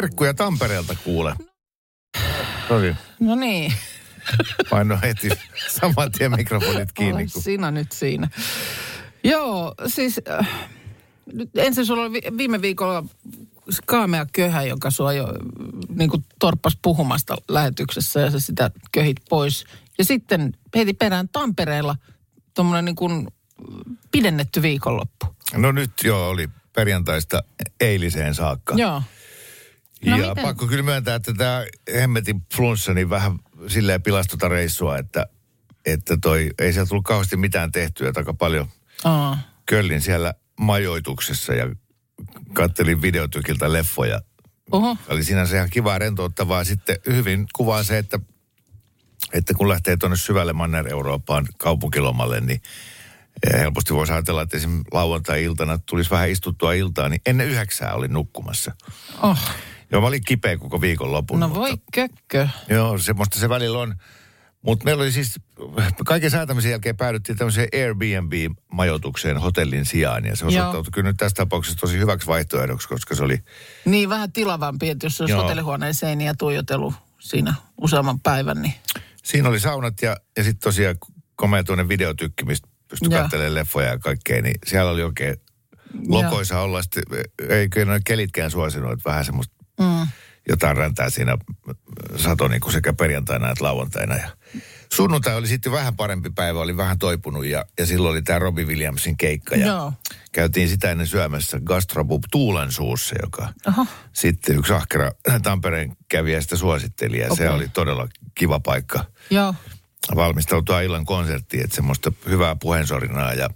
Terkkuja Tampereelta kuule. Tosi. No niin, Paino heti saman tien mikrofonit kiinni. Kun... sinä nyt siinä. Joo, siis äh, nyt ensin sulla oli vi- viime viikolla kaamea köhä, joka sua jo niin kuin torppas puhumasta lähetyksessä ja sä sitä köhit pois. Ja sitten heti perään Tampereella tuommoinen niin kuin pidennetty viikonloppu. No nyt jo oli perjantaista eiliseen saakka. Joo. No ja miten? pakko kyllä myöntää, että tämä hemmetin flunssa niin vähän silleen pilastota reissua, että, että toi, ei sieltä tullut kauheasti mitään tehtyä, aika paljon Aa. köllin siellä majoituksessa ja kattelin videotykiltä leffoja. Oho. Oli sinänsä ihan kivaa rentouttavaa. Sitten hyvin kuvaa se, että, että kun lähtee tuonne syvälle Manner-Eurooppaan kaupunkilomalle, niin eh, helposti voisi ajatella, että esimerkiksi lauantai-iltana tulisi vähän istuttua iltaa, niin ennen yhdeksää olin nukkumassa. Oh. Joo, mä olin kipeä koko viikon lopun. No mutta- voi kökkö. Joo, semmoista se välillä on. Mutta meillä oli siis, kaiken säätämisen jälkeen päädyttiin tämmöiseen Airbnb-majoitukseen hotellin sijaan. Ja se osoittautui kyllä nyt tässä tapauksessa tosi hyväksi vaihtoehdoksi, koska se oli, Niin vähän tilavampi, että jos olisi Joo. hotellihuoneen seiniä tuijotellut siinä useamman päivän, niin siinä oli saunat ja, ja sitten tosiaan komea tuonne videotykki, mistä pystyi katselemaan leffoja ja kaikkea, niin siellä oli oikein lokoisa olla. Sitten, ei kyllä noin kelitkään suosinut, että vähän semmoista mm. jotain räntää siinä sato niin kuin sekä perjantaina että lauantaina. Ja sunnuntai oli sitten vähän parempi päivä, oli vähän toipunut ja, ja silloin oli tämä Robbie Williamsin keikka. Ja Joo. Käytiin sitä ennen syömässä Gastrobub Tuulensuussa, joka Oho. sitten yksi ahkera Tampereen kävijä sitä suositteli. Ja se Okei. oli todella kiva paikka Joo. valmistautua illan konserttiin, että semmoista hyvää puheensorinaa ja,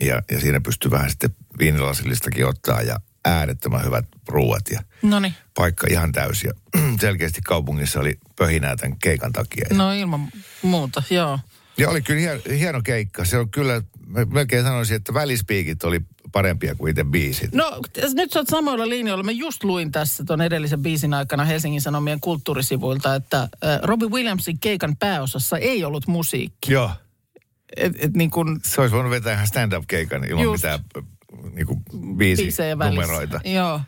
ja, ja siinä pystyi vähän sitten viinilasillistakin ottaa ja äärettömän hyvät ruuat ja No niin. paikka ihan täysi. Ja selkeästi kaupungissa oli pöhinää tämän keikan takia. No ilman muuta, joo. ja oli kyllä hieno, hieno keikka. Se on kyllä, melkein sanoisin, että välispiikit oli parempia kuin itse biisit. No nyt sä oot samoilla linjoilla. Mä just luin tässä ton edellisen biisin aikana Helsingin Sanomien kulttuurisivuilta, että Robbie Williamsin keikan pääosassa ei ollut musiikki. Joo, Et, et niin kun se olisi voinut vetää ihan stand-up-keikan ilman Just. mitään niin kuin biisejä välissä. numeroita. Joo.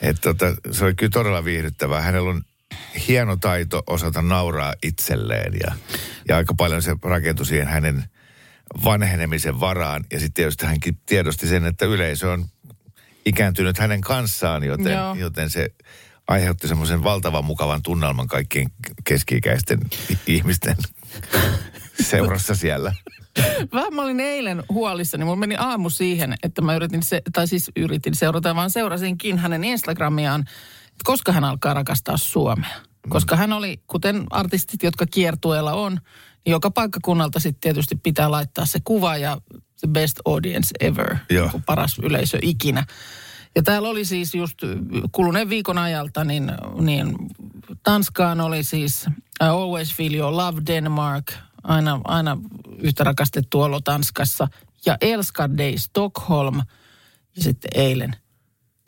Että tota, se oli kyllä todella viihdyttävää. Hänellä on hieno taito osata nauraa itselleen ja, ja aika paljon se rakentui siihen hänen vanhenemisen varaan. Ja sitten tietysti hänkin tiedosti sen, että yleisö on ikääntynyt hänen kanssaan, joten, Joo. joten se aiheutti semmoisen valtavan mukavan tunnelman kaikkien keski-ikäisten ihmisten seurassa siellä. Vähän mä olin eilen huolissani. Mulla meni aamu siihen, että mä yritin, se, tai siis yritin seurata, vaan seurasinkin hänen Instagramiaan, että koska hän alkaa rakastaa Suomea. Koska hän oli, kuten artistit, jotka kiertueella on, niin joka paikkakunnalta sitten tietysti pitää laittaa se kuva ja the best audience ever, Joo. niin paras yleisö ikinä. Ja täällä oli siis just kuluneen viikon ajalta, niin, niin Tanskaan oli siis I Always Feel Your Love Denmark, aina, aina yhtä rakastettu olo Tanskassa. Ja Elskar Day Stockholm ja sitten eilen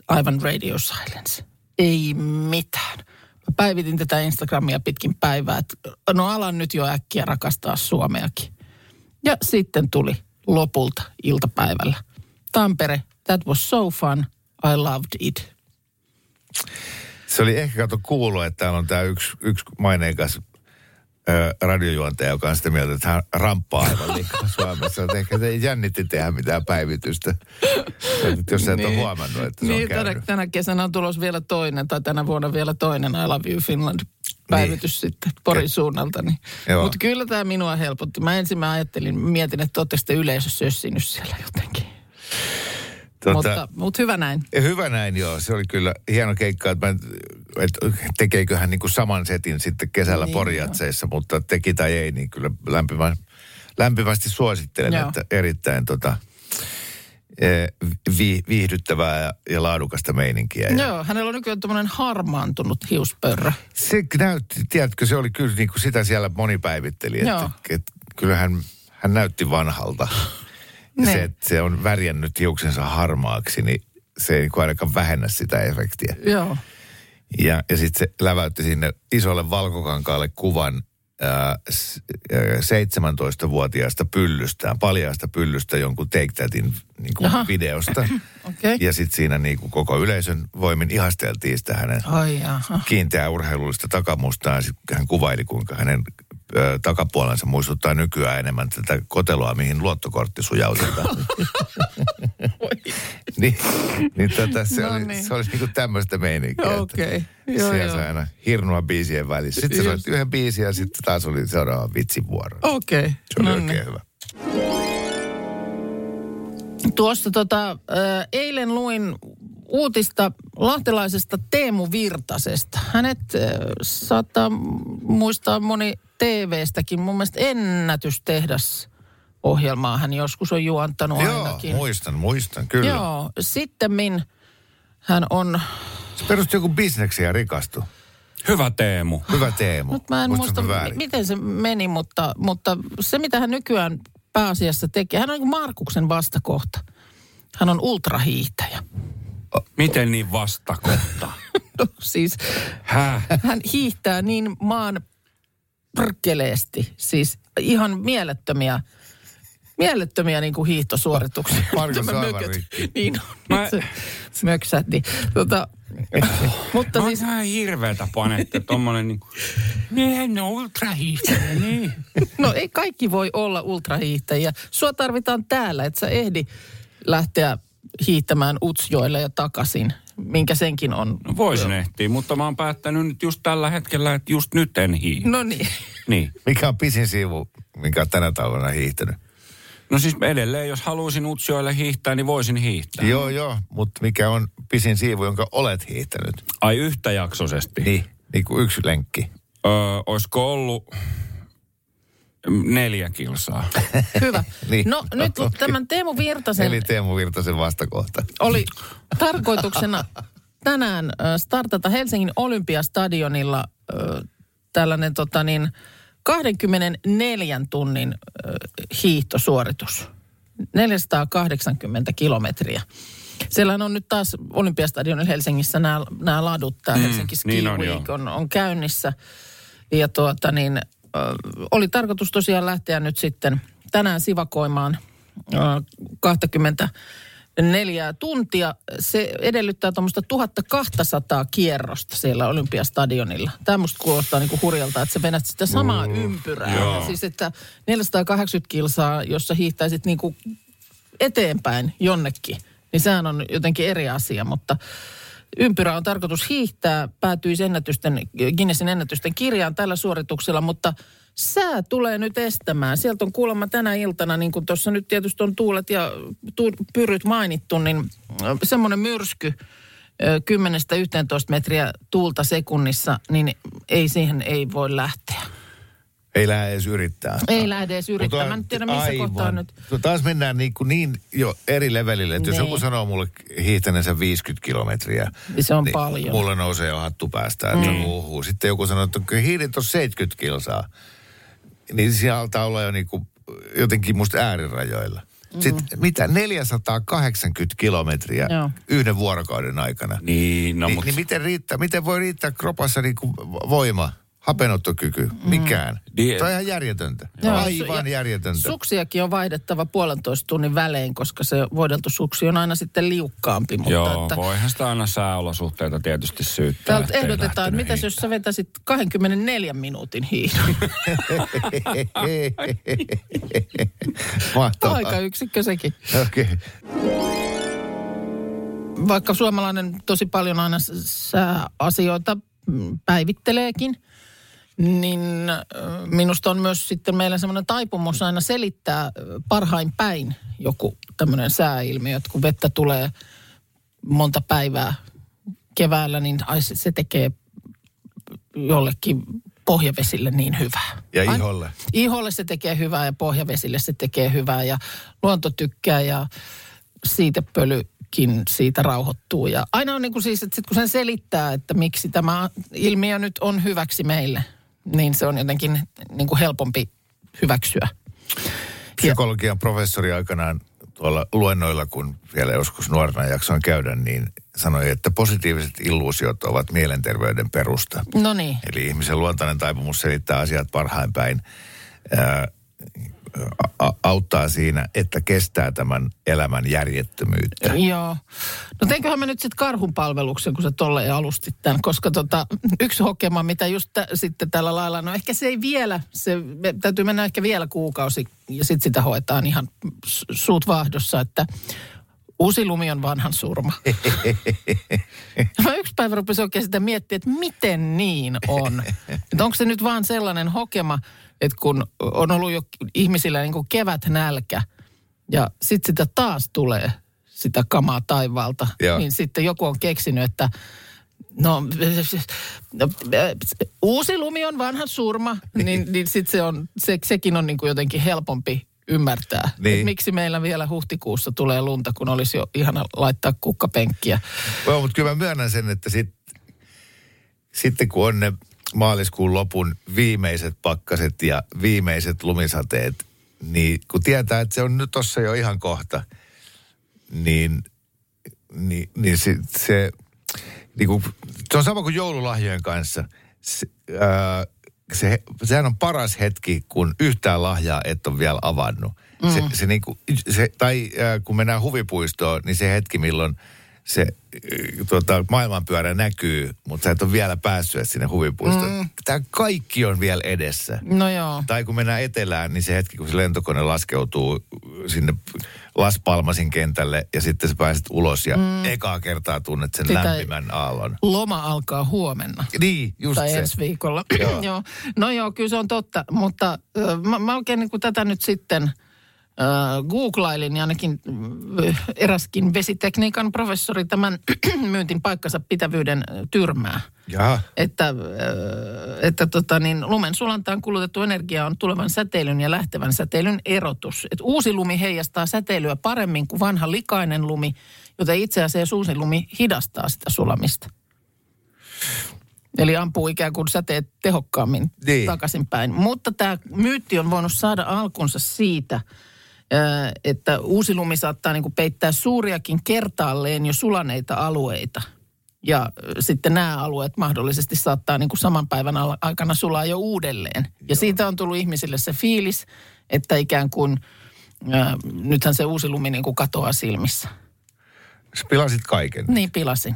aivan Radio Silence. Ei mitään. Mä päivitin tätä Instagramia pitkin päivää, että no alan nyt jo äkkiä rakastaa Suomeakin. Ja sitten tuli lopulta iltapäivällä. Tampere, that was so fun, I loved it. Se oli ehkä kato kuulua, että täällä on tämä yksi, yksi maineikas radiojuontaja, joka on sitä mieltä, että hän ramppaa aivan liikaa Suomessa. Että ehkä se ei jännitti tehdä mitään päivitystä. Että jos sä et ole huomannut, että se niin, on tänä, käynyt. tänä kesänä on tulos vielä toinen, tai tänä vuonna vielä toinen I Love You Finland päivitys niin. sitten Porin suunnalta. Niin. Mutta kyllä tämä minua helpotti. Mä ensin mä ajattelin, mietin, että ootteko te yleisö sössinyt siellä jotenkin. Tota, Mutta, mutta hyvä näin. Hyvä näin, joo. Se oli kyllä hieno keikka, että, mä, että tekeekö hän niin kuin saman setin sitten kesällä Niin, Porjatseissa, mutta teki tai ei, niin kyllä lämpimän, lämpimästi suosittelen, Joo. että erittäin tota, eh, vi, viihdyttävää ja, ja laadukasta meininkiä. Ja Joo, hänellä on nykyään tämmöinen harmaantunut hiuspörrö. Se näytti, tiedätkö, se oli kyllä niin kuin sitä siellä moni päivitteli, että, Joo. että kyllähän hän näytti vanhalta. Niin. se, että se on värjännyt hiuksensa harmaaksi, niin se ei niin kuin ainakaan vähennä sitä efektiä. Joo. Ja, ja sitten se läväytti sinne isolle valkokankaalle kuvan ää, s- ää, 17-vuotiaasta pyllystään, paljaasta pyllystä jonkun Take Thatin niin kuin videosta. Okei. Ja sitten siinä niin kuin koko yleisön voimin ihasteltiin sitä hänen Ai jaha. kiinteää urheilullista takamustaan. Sitten hän kuvaili, kuinka hänen takapuolensa muistuttaa nykyään enemmän tätä koteloa, mihin luottokortti sujautetaan. niin, niin tota, se, No oli, niin. se olisi niinku tämmöistä meininkiä. Okei. Joo, Siellä sai aina hirnua biisien välissä. Sitten se Just. yhden biisin ja sitten taas oli seuraava vitsin vuoro. Okei. Se oli No oikein niin. hyvä. Tuossa tota, äh, eilen luin uutista lahtelaisesta Teemu Virtasesta. Hänet äh, saattaa muistaa moni TV-stäkin. Mun mielestä ennätystehdas ohjelmaa hän joskus on juontanut Joo, ainakin. muistan, muistan, kyllä. Joo, sittemmin hän on, Se perusti joku bisneksi ja rikastui. Hyvä Teemu. Hyvä Teemu. nyt mä en muista väärin? miten se meni, mutta, mutta se mitä hän nykyään pääasiassa tekee, hän on niin Markuksen vastakohta. Hän on ultrahiihtäjä. Miten niin vastakohta? No, siis Häh? hän hiihtää niin maan perkeleesti, siis ihan mielettömiä, mielettömiä niin kuin hiihtosuorituksia. On mököt- rikki. Niin on, Mä- nyt se möksähti. Tota, mutta Mä siis, ihan hirveetä panette tommonen niinku... Niin, no ultrahiihtäjä, niin. no ei kaikki voi olla ultrahiihtäjiä. Sua tarvitaan täällä, että sä ehdi lähteä hiihtämään Utsjoelle ja takaisin, minkä senkin on. No voisin ehtiä, mutta mä oon päättänyt nyt just tällä hetkellä, että just nyt en hiihi. No niin. Niin. Mikä on pisin siivu, minkä on tänä talvena hiihtänyt? No siis edelleen, jos haluaisin Utsjoelle hiihtää, niin voisin hiihtää. Joo, joo, mutta mikä on pisin siivu, jonka olet hiihtänyt? Ai yhtäjaksoisesti. Niin, niin kuin yksi lenkki. Öö, olisiko ollut neljä kilsaa? Hyvä. Niin. No nyt Okei. tämän Teemu Virtasen Eli Teemu Virtasen vastakohta. oli tarkoituksena tänään startata Helsingin Olympiastadionilla ö, tällainen tota niin, 24 tunnin ö, hiihtosuoritus. 480 kilometriä. Siellä on nyt taas Olympiastadionilla Helsingissä nämä, nämä ladut, tämä mm, Helsinki Ski niin on, Week joo. on, on käynnissä. Ja tuota niin, oli tarkoitus tosiaan lähteä nyt sitten tänään sivakoimaan ö, 24 tuntia. Se edellyttää tuommoista 1200 kierrosta siellä Olympiastadionilla. Tämä musta kuulostaa niinku hurjalta, että sä venät sitä samaa ympyrää. joo. Siis että 480 kilsaa, jossa hiihtäisit niinku eteenpäin jonnekin, niin sehän on jotenkin eri asia, mutta ympyrä on tarkoitus hiihtää, päätyisi ennätysten, Guinnessin ennätysten kirjaan tällä suorituksella, mutta sää tulee nyt estämään. Sieltä on kuulemma tänä iltana, niin kuin tuossa nyt tietysti on tuulet ja tu- pyryt mainittu, niin semmoinen myrsky, ö, 10-11 metriä tuulta sekunnissa, niin ei siihen ei voi lähteä. Ei lähde edes yrittää. Ei lähde edes yrittämään. Mä en tiedä, missä aivan. kohtaa nyt. Taas mennään niin, kuin niin jo eri levelille, että jos Niin. joku sanoo mulle hiihtäneensä 50 kilometriä, Niin se on paljon. mulle nousee jo hattu päästä, että mm. uhu. Sitten joku sanoo, että kyllä hiilit on 70 kilsaa. Niin siellä altaa olla jo niin kuin jotenkin musta äärirajoilla. Mm. Sitten mitä, 480 kilometriä Joo. yhden vuorokauden aikana. Niin, no Ni, mut... niin miten, riittää, miten voi riittää kropassa niin kuin voima, hapenottokyky, mikään? Di- Tämä on ihan järjetöntä. Mm. Joo, Aivan su- ja järjetöntä. Suksiakin on vaihdettava puolentoista tunnin välein, koska se voideltu suksi on aina sitten liukkaampi. Mutta Joo, että, voihan sitä aina sääolosuhteita tietysti syyttää. täältä ehdotetaan, että mitäs jos sä vetäisit 24 minuutin hiihdon? Mahtavaa. Aika yksikkö sekin. Okei. Vaikka suomalainen tosi paljon aina sääasioita mm, päivitteleekin, niin minusta on myös sitten meillä semmoinen taipumus aina selittää parhain päin joku tämmöinen sääilmiö, että kun vettä tulee monta päivää keväällä, niin ai se, se tekee jollekin pohjavesille niin hyvää. Ja Ai- iholle. Iholle se tekee hyvää ja pohjavesille se tekee hyvää ja luonto tykkää ja siitepölykin siitä rauhoittuu. Ja aina on niin kuin siis, että sit kun sen selittää, että miksi tämä ilmiö nyt on hyväksi meille, niin se on jotenkin niin kuin helpompi hyväksyä. Psykologian professori aikanaan tuolla luennoilla, kun vielä joskus nuorena jaksoin käydä, niin sanoi, että positiiviset illuusiot ovat mielenterveyden perusta. No niin. Eli ihmisen luontainen taipumus selittää asiat parhain päin a- auttaa siinä, että kestää tämän elämän järjettömyyttä. Joo. No teinköhän mä nyt sitten karhun palveluksen, kun sä tolle alustit tämän, koska tota, yksi hokema, mitä just tä, sitten tällä lailla, no ehkä se ei vielä, se me, täytyy mennä ehkä vielä kuukausi ja sitten sitä hoetaan ihan suut vaahdossa, että uusi lumi on vanhan surma. mä yksi päivä rupesin oikein sitä miettiä, että miten niin on. Että onko se nyt vaan sellainen hokema, että kun on ollut jo ihmisillä niin kuin kevät nälkä ja sitten sitä taas tulee sitä kamaa taivaalta, Joo. niin sitten joku on keksinyt, että no, no uusi lumi on vanha surma, niin, niin sitten se on, se, sekin on niin kuin jotenkin helpompi ymmärtää. Niin. Miksi meillä vielä huhtikuussa tulee lunta, kun olisi jo ihana laittaa kukkapenkkiä. Joo, mutta kyllä mä myönnän sen, että sit, sitten kun on ne maaliskuun lopun viimeiset pakkaset ja viimeiset lumisateet, niin kun tietää, että se on nyt tossa jo ihan kohta, niin, niin, niin se, se, niin kuin, se on sama kuin joululahjojen kanssa. Se, ää, se, sehän on paras hetki, kun yhtään lahjaa et ole vielä avannut. Mm. Se, se, niin kuin, se, tai ää, kun mennään huvipuistoon, niin se hetki, milloin se tota, maailmanpyörä näkyy, mutta sä et ole vielä päässyt sinne huvipuistoon. Mm. Tämä kaikki on vielä edessä. No joo. Tai kun mennään etelään, niin se hetki, kun se lentokone laskeutuu sinne Las Palmasin kentälle ja sitten sä pääset ulos ja mm. ekaa kertaa tunnet sen Sitä- lämpimän aallon. Loma alkaa huomenna. Niin, just tai se. ensi viikolla. joo. No joo, kyllä se on totta, mutta mä, mä oikein niin tätä nyt sitten googlailin ja ainakin eräskin vesitekniikan professori tämän myyntin paikkansa pitävyyden tyrmää. Jaha. Että, että tota niin, lumen sulantaan kulutettu energia on tulevan säteilyn ja lähtevän säteilyn erotus. Et uusi lumi heijastaa säteilyä paremmin kuin vanha likainen lumi, joten itse asiassa uusi lumi hidastaa sitä sulamista. Eli ampuu ikään kuin säteet tehokkaammin Niin. takaisinpäin. Mutta tämä myytti on voinut saada alkunsa siitä, että uusi lumi saattaa niin kuin peittää suuriakin kertaalleen jo sulaneita alueita. Ja sitten nämä alueet mahdollisesti saattaa niin kuin saman päivän aikana sulaa jo uudelleen. Ja siitä on tullut ihmisille se fiilis, että ikään kuin ää, nythän se uusi lumi niin kuin katoaa silmissä. Sä pilasit kaiken. Niin pilasin.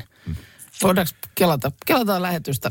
Voidaanko kelata, kelataan lähetystä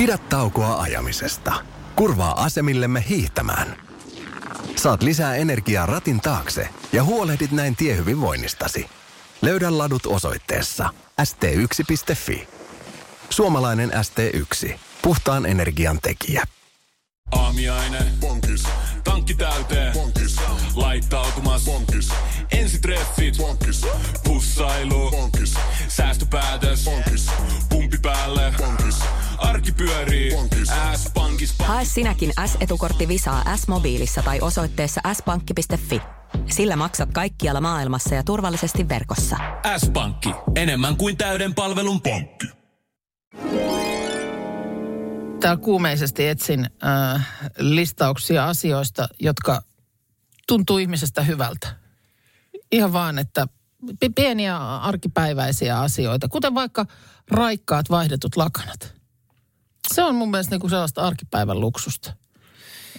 Pidä taukoa ajamisesta. Kurvaa asemillemme hiihtämään. Saat lisää energiaa ratin taakse ja huolehdit näin tiehyvinvoinnistasi. Löydä ladut osoitteessa st1.fi. Suomalainen ST1. Puhtaan energian tekijä. Aamiaine. Bonkis. Tankki täyteen. Bonkis. Laittautumas. Bonkis. Ensitreffit. Bonkis. Pussailu. Bonkis. Arki pyörii. S-pankis. Hae sinäkin S-etukortti Visaa S-mobiilissa tai osoitteessa s-pankki.fi. Sillä maksat kaikkialla maailmassa ja turvallisesti verkossa. S-pankki. Enemmän kuin täyden palvelun pankki. Täällä kuumeisesti etsin äh, listauksia asioista, jotka tuntuu ihmisestä hyvältä. Ihan vaan, että pieniä arkipäiväisiä asioita, kuten vaikka raikkaat vaihdetut lakanat. Se on mun mielestä niinku sellaista arkipäivän luksusta.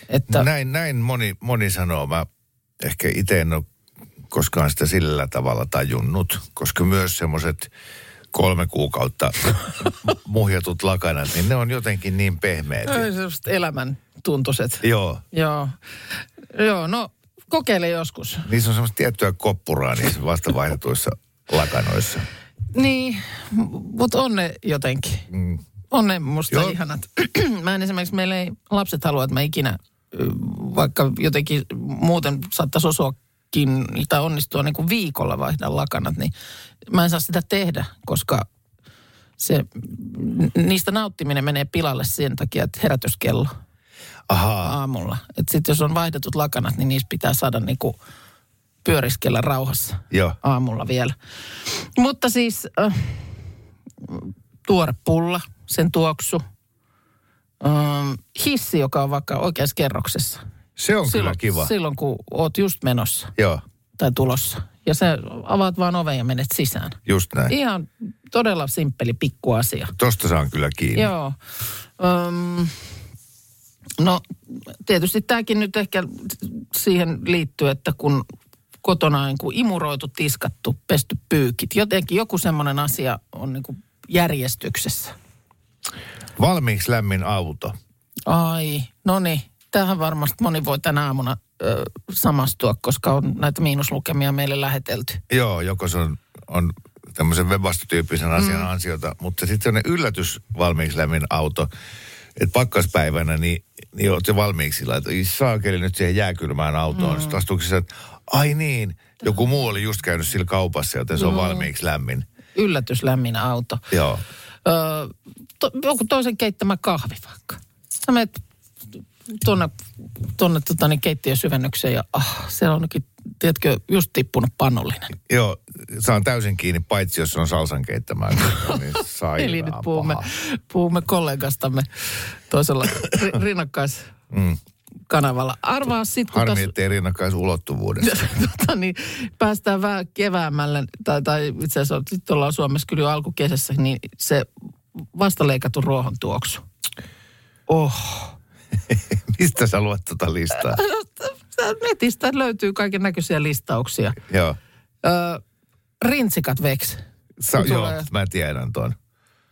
Että, Näin, näin moni, moni sanoo. Mä ehkä itse en ole koskaan sitä sillä tavalla tajunnut, koska myös semmoiset kolme kuukautta muhjatut lakanat, niin ne on jotenkin niin pehmeät. Ai, sellaiset elämän tuntuiset. Joo. Joo. Joo, no kokeile joskus. Niissä on semmoista tiettyä koppuraa niissä vastavaihdetuissa lakanoissa. Niin, mutta on ne jotenkin. Mm. On ne musta Joo. ihanat. mä en esimerkiksi, meillä ei lapset halua, että mä ikinä, vaikka jotenkin muuten saattaisi osuakin tai onnistua niin kuin viikolla vaihdan lakanat, niin mä en saa sitä tehdä, koska se, niistä nauttiminen menee pilalle sen takia, että herätyskello Ahaa. aamulla. Että sitten jos on vaihdetut lakanat, niin niistä pitää saada niinku pyöriskellä rauhassa Joo. aamulla vielä. Mutta siis äh, tuore pulla, sen tuoksu. Ähm, hissi, joka on vaikka oikeassa kerroksessa. Se on silloin, kyllä kiva. Silloin, kun oot just menossa Joo, tai tulossa. Ja sä avaat vaan oven ja menet sisään. just näin. Ihan todella simppeli pikkuasia. Tosta saan kyllä kiinni. Joo. Öm, no tietysti tämäkin nyt ehkä siihen liittyy, että kun kotona on niin kuin imuroitu, tiskattu, pesty pyykit. Jotenkin joku semmoinen asia on niin kuin järjestyksessä. Valmiiksi lämmin auto. Ai, no niin. Tähän varmasti moni voi tänä aamuna ö, samastua, koska on näitä miinuslukemia meille lähetelty. Joo, joko se on, on tämmöisen webastotyyppisen asian mm. ansiota, mutta sitten on yllätys valmiiksi lämmin auto. Että pakkaspäivänä, niin, niin oot jo valmiiksi sillä, että "Ei saakeli nyt siihen jääkylmään autoon. Mm. Sitten astuuko se, että ai niin, joku muu oli just käynyt sillä kaupassa, joten se on valmiiksi lämmin. Yllätyslämmin auto. Joo. Öö, to, joku toisen keittämä kahvi vaikka. Sä menet tuonne, tuonne tota, niin keittiön syvennykseen ja ah, siellä onkin, tiedätkö, just tippunut pannullinen. Joo, saan täysin kiinni, paitsi jos on salsan keittämää. niin sairaan Eli nyt puhumme, paha. puhumme kollegastamme toisella ri, rinnakkaiskanavalla. Arvaa sitten, kun Harmi, taas, ettei rinnakkaisulottuvuudesta. tota, niin, päästään vähän keväämälle, tai, tai itse asiassa nyt ollaan Suomessa kyllä jo alkukesässä, niin se vastaleikatun ruohon tuoksu. Oh. Mistä sä luet tota listaa? Netistä löytyy kaiken näköisiä listauksia. Joo. Öö, rintsikat veks. Sa- joo, mä tiedän ton.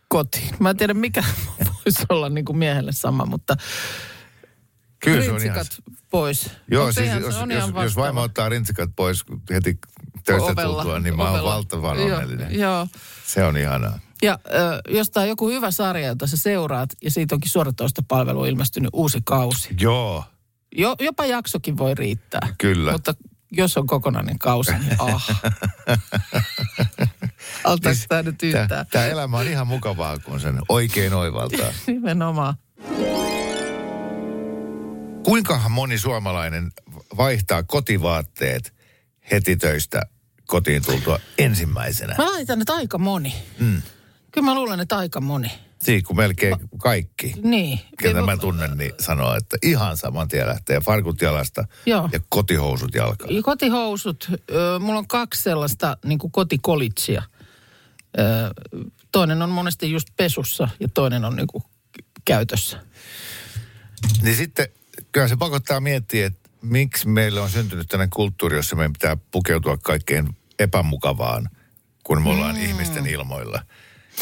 kotiin. Mä en tiedä, mikä voisi olla niin kuin miehelle sama, mutta Kyllä se on ihan... pois. Joo, Mut siis jos, on jos, ihan jos vaimo ottaa rintsikat pois heti töistä tultua, niin mä oon valtavan onnellinen. Joo. Se on ihanaa. Ja ö, jos tämä on joku hyvä sarja, jota sä seuraat, ja siitä onkin suoratoistopalvelu ilmestynyt uusi kausi. Joo, Jo, jopa jaksokin voi riittää. Kyllä. Mutta jos on kokonainen kausi, niin ah. Altaako Siis tämä nyt yhtään? Tämä elämä on ihan mukavaa, kun sen oikein oivaltaa. Nimenomaan. Kuinkahan moni suomalainen vaihtaa kotivaatteet heti töistä kotiin tultua ensimmäisenä? Mä laitan, että aika moni. Mm. Kyllä mä luulen, että aika moni. Siinä kun melkein kaikki, Niin. ketä mä tunnen, niin sanoo, että ihan saman tien lähtee farkut jalasta Joo. ja kotihousut jalkaan. Ja Kotihousut, mulla on kaksi sellaista niin kuin kotikolitsia. Toinen on monesti just pesussa ja toinen on niin kuin käytössä. Niin sitten kyllä se pakottaa miettiä, että miksi meillä on syntynyt tällainen kulttuuri, jossa meidän pitää pukeutua kaikkein epämukavaan, kun me ollaan mm. ihmisten ilmoilla.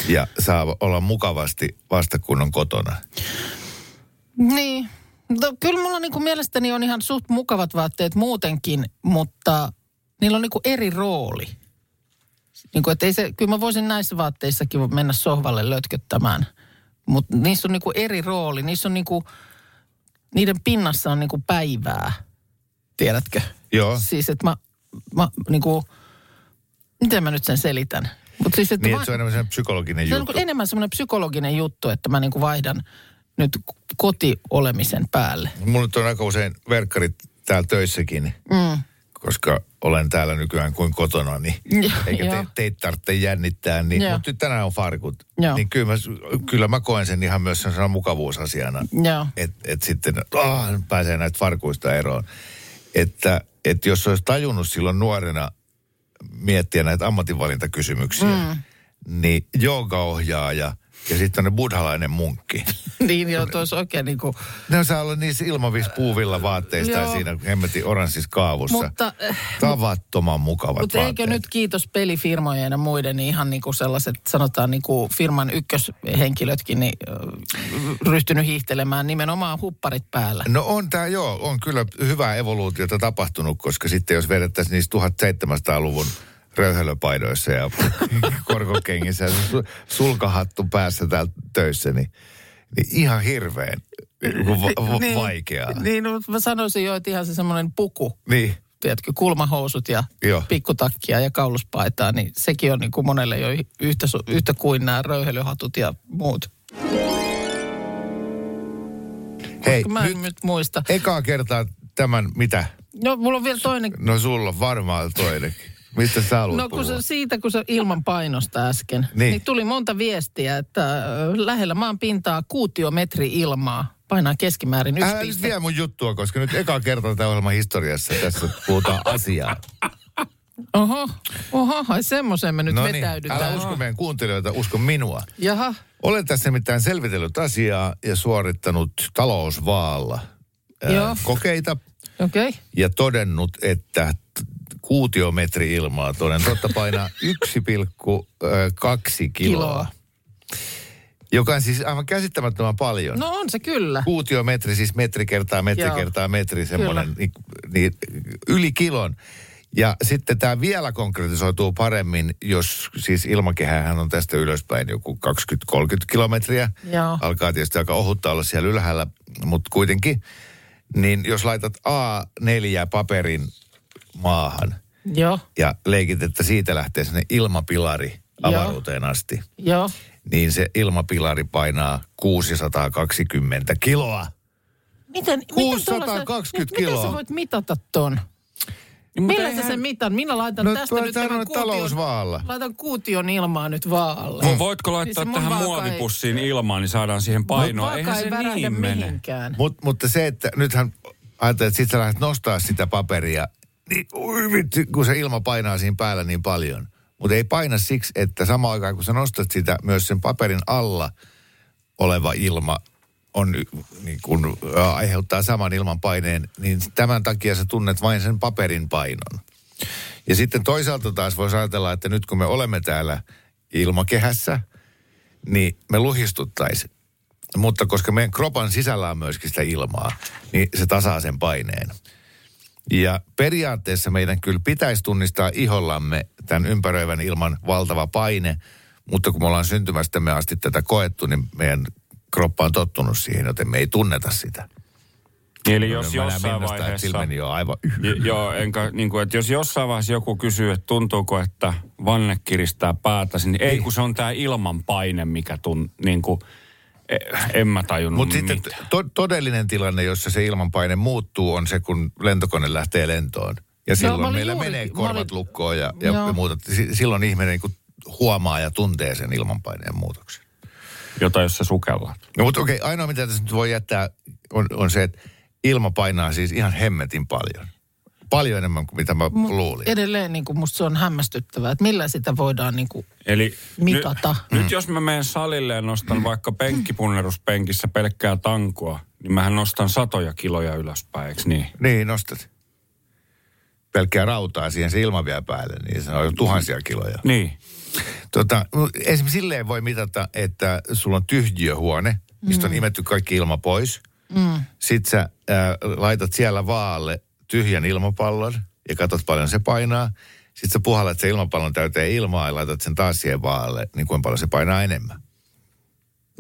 Ja saa olla mukavasti vasta kun on kotona. Niin. No, kyllä mulla niin kuin mielestäni on ihan suht mukavat vaatteet muutenkin, mutta niillä on niin kuin eri rooli. Niin kuin, että ei se, kyllä mä voisin näissä vaatteissakin mennä sohvalle lötköttämään. Mutta niissä on niin kuin eri rooli. Niissä on niin kuin, niiden pinnassa on niin kuin päivää. Tiedätkö? Joo. Siis, että mä, mä niin kuin, miten mä nyt sen selitän? Mut siis, että Niin, mä- että se on enemmän semmoinen psykologinen se on juttu. niin enemmän semmoinen psykologinen juttu, että mä niin kuin vaihdan nyt kotiolemisen päälle. Mulla on aika usein verkkarit täällä töissäkin, Mm. koska olen täällä nykyään kuin kotona, niin eikä te, teitä tarvitse jännittää. Niin, mutta nyt tänään on farkut. Joo. Niin kyllä mä, kyllä mä koen sen ihan myös sellaisena mukavuusasiana. Että et sitten oh, nyt pääsee näistä farkuista eroon. Että et jos olisi tajunnut silloin nuorena miettiä näitä ammatinvalintakysymyksiä, mm. niin joogaohjaaja ja sitten on buddhalainen munkki. niin joo, tuossa oikein niin kuin... Ne saa olla niissä ilmavis puuvilla vaatteista Joo. siinä hemmetin oranssissa kaavussa. Mutta, eh, Tavattoman mukavat Mutta vaatteet. eikö nyt kiitos pelifirmojen ja muiden, niin ihan niin kuin sellaiset, sanotaan niin kuin firman ykköshenkilötkin, niin ö, ryhtynyt hiihtelemään nimenomaan hupparit päällä. No on tämä joo, on kyllä hyvää evoluutiota tapahtunut, koska sitten jos vedettäisiin niistä 1700-luvun röyhelöpaidoissa ja korkokengissä ja su- sulkahattu päässä täällä töissä, niin, niin ihan hirveän va- va- vaikeaa. Niin, no, mä sanoisin jo, että ihan se semmoinen puku, Niin. tiedätkö, kulmahousut ja Joo. pikkutakkia ja kauluspaitaa, niin sekin on niin kuin monelle jo yhtä, yhtä kuin nämä röyhelyhatut ja muut. Hei, Mä en nyt nyt muista. ekaa kertaa tämän, mitä? No, mulla on vielä toinen No sulla on varmaan toinenkin. Mistä sä haluat No kun puhua? se, siitä, kun se ilman painosta äsken, Niin. niin. niin tuli monta viestiä, että lähellä maan pintaa kuutiometri ilmaa painaa keskimäärin yksi Älä nyt vie mun juttua, koska nyt eka kertaa tämän ohjelman historiassa tässä puhutaan asiaa. Oho, oho, ai semmoisen me nyt no niin, vetäydytään. älä usko meidän kuuntelijoita, usko minua. Jaha, Olen tässä nimittäin selvitellyt asiaa ja suorittanut talousvaalla ää, kokeita okei. Okay. ja todennut, että kuutiometri ilmaa toden totta painaa 1,2 kiloa. Kiloa. Joka on siis aivan käsittämättömän paljon. No on se kyllä. Kuutiometri, siis metri kertaa metri Joo. kertaa metri, semmoinen niin, niin, yli kilon. Ja sitten tämä vielä konkretisoituu paremmin, jos siis ilmakehähän on tästä ylöspäin joku 20-30 kilometriä. Joo. Alkaa tietysti aika ohutta olla siellä ylhäällä, mutta kuitenkin. Niin jos laitat A4 paperin maahan Joo, ja leikit, että siitä lähtee sinne ilmapilari avaruuteen asti, joo. niin se ilmapilari painaa 620 kiloa. Miten, miten 620 tuollaisen- nyt kiloa. Miten sä voit mitata ton? Niin, mutta Millä sä sen mitan? Minä laitan No, tästä nyt tämän että talousvaalla. Laitan kuution ilmaa nyt vaalle. Vo- Voitko laittaa Siis tähän vaaka ei- muovipussiin ilmaan, niin saadaan siihen painoa. Eihän ei se niin mene. mihinkään. Mut, mutta se, että nythän ajattelet, että sit sä lähdet nostaa sitä paperia, niin vitsi, kun se ilma painaa siinä päällä niin paljon. Mutta ei paina siksi, että samaan aikaan kun sä nostat sitä, myös sen paperin alla oleva ilma on, niin kun, aiheuttaa saman ilman paineen, niin tämän takia sä tunnet vain sen paperin painon. Ja sitten toisaalta taas voisi ajatella, että nyt kun me olemme täällä ilmakehässä, niin me luhistuttaisiin. Mutta koska meidän kropan sisällä on myöskin sitä ilmaa, niin se tasaa sen paineen. Ja periaatteessa meidän kyllä pitäisi tunnistaa ihollamme tämän ympäröivän ilman valtava paine, mutta kun me ollaan syntymästämme asti tätä koettu, niin meidän kroppa on tottunut siihen, joten me ei tunneta sitä. Eli jos jossain vaiheessa... On aivan J- Joo, enkä, niin kuin, että jos jossain vaiheessa joku kysyy, että tuntuuko, että vanne kiristää päätä, niin ei kun se on tämä ilmanpaine, mikä tun, niin kuin, en mä tajunnut Mutta sitten to- todellinen tilanne, jossa se ilmanpaine muuttuu, on se, kun lentokone lähtee lentoon. Ja silloin mä olin meillä juuri- menee korvat olin- lukkoon ja, ja, Joo. muuta. Si- Silloin ihminen niin huomaa ja tuntee sen ilmanpaineen muutoksen. Jota jos se sukellaan. No mutta okei, ainoa mitä tässä nyt voi jättää on, on se, että ilma painaa siis ihan hemmetin paljon. Paljon enemmän kuin mitä mä Mut luulin. Edelleen niin kuin musta se on hämmästyttävää, että millä sitä voidaan niin kuin Eli mitata. Nyt, nyt jos mä menen salille ja nostan vaikka penkkipunneruspenkissä pelkkää tankua, niin mähän nostan satoja kiloja ylöspäin, eikö niin? Niin, nostat. Pelkkää rautaa siihen se ilma vielä päälle, niin se on jo tuhansia kiloja. Niin. Tota, mut esimerkiksi silleen voi mitata, että sulla on tyhjiöhuone, mistä on imetty kaikki ilma pois. Mm. Sitten sä ää, laitat siellä vaalle tyhjän ilmapallon ja katsot paljon se painaa. Sitten sä puhallat sen ilmapallon täyteen ilmaa ja laitat sen taas siihen vaalle, niin kuinka paljon se painaa enemmän.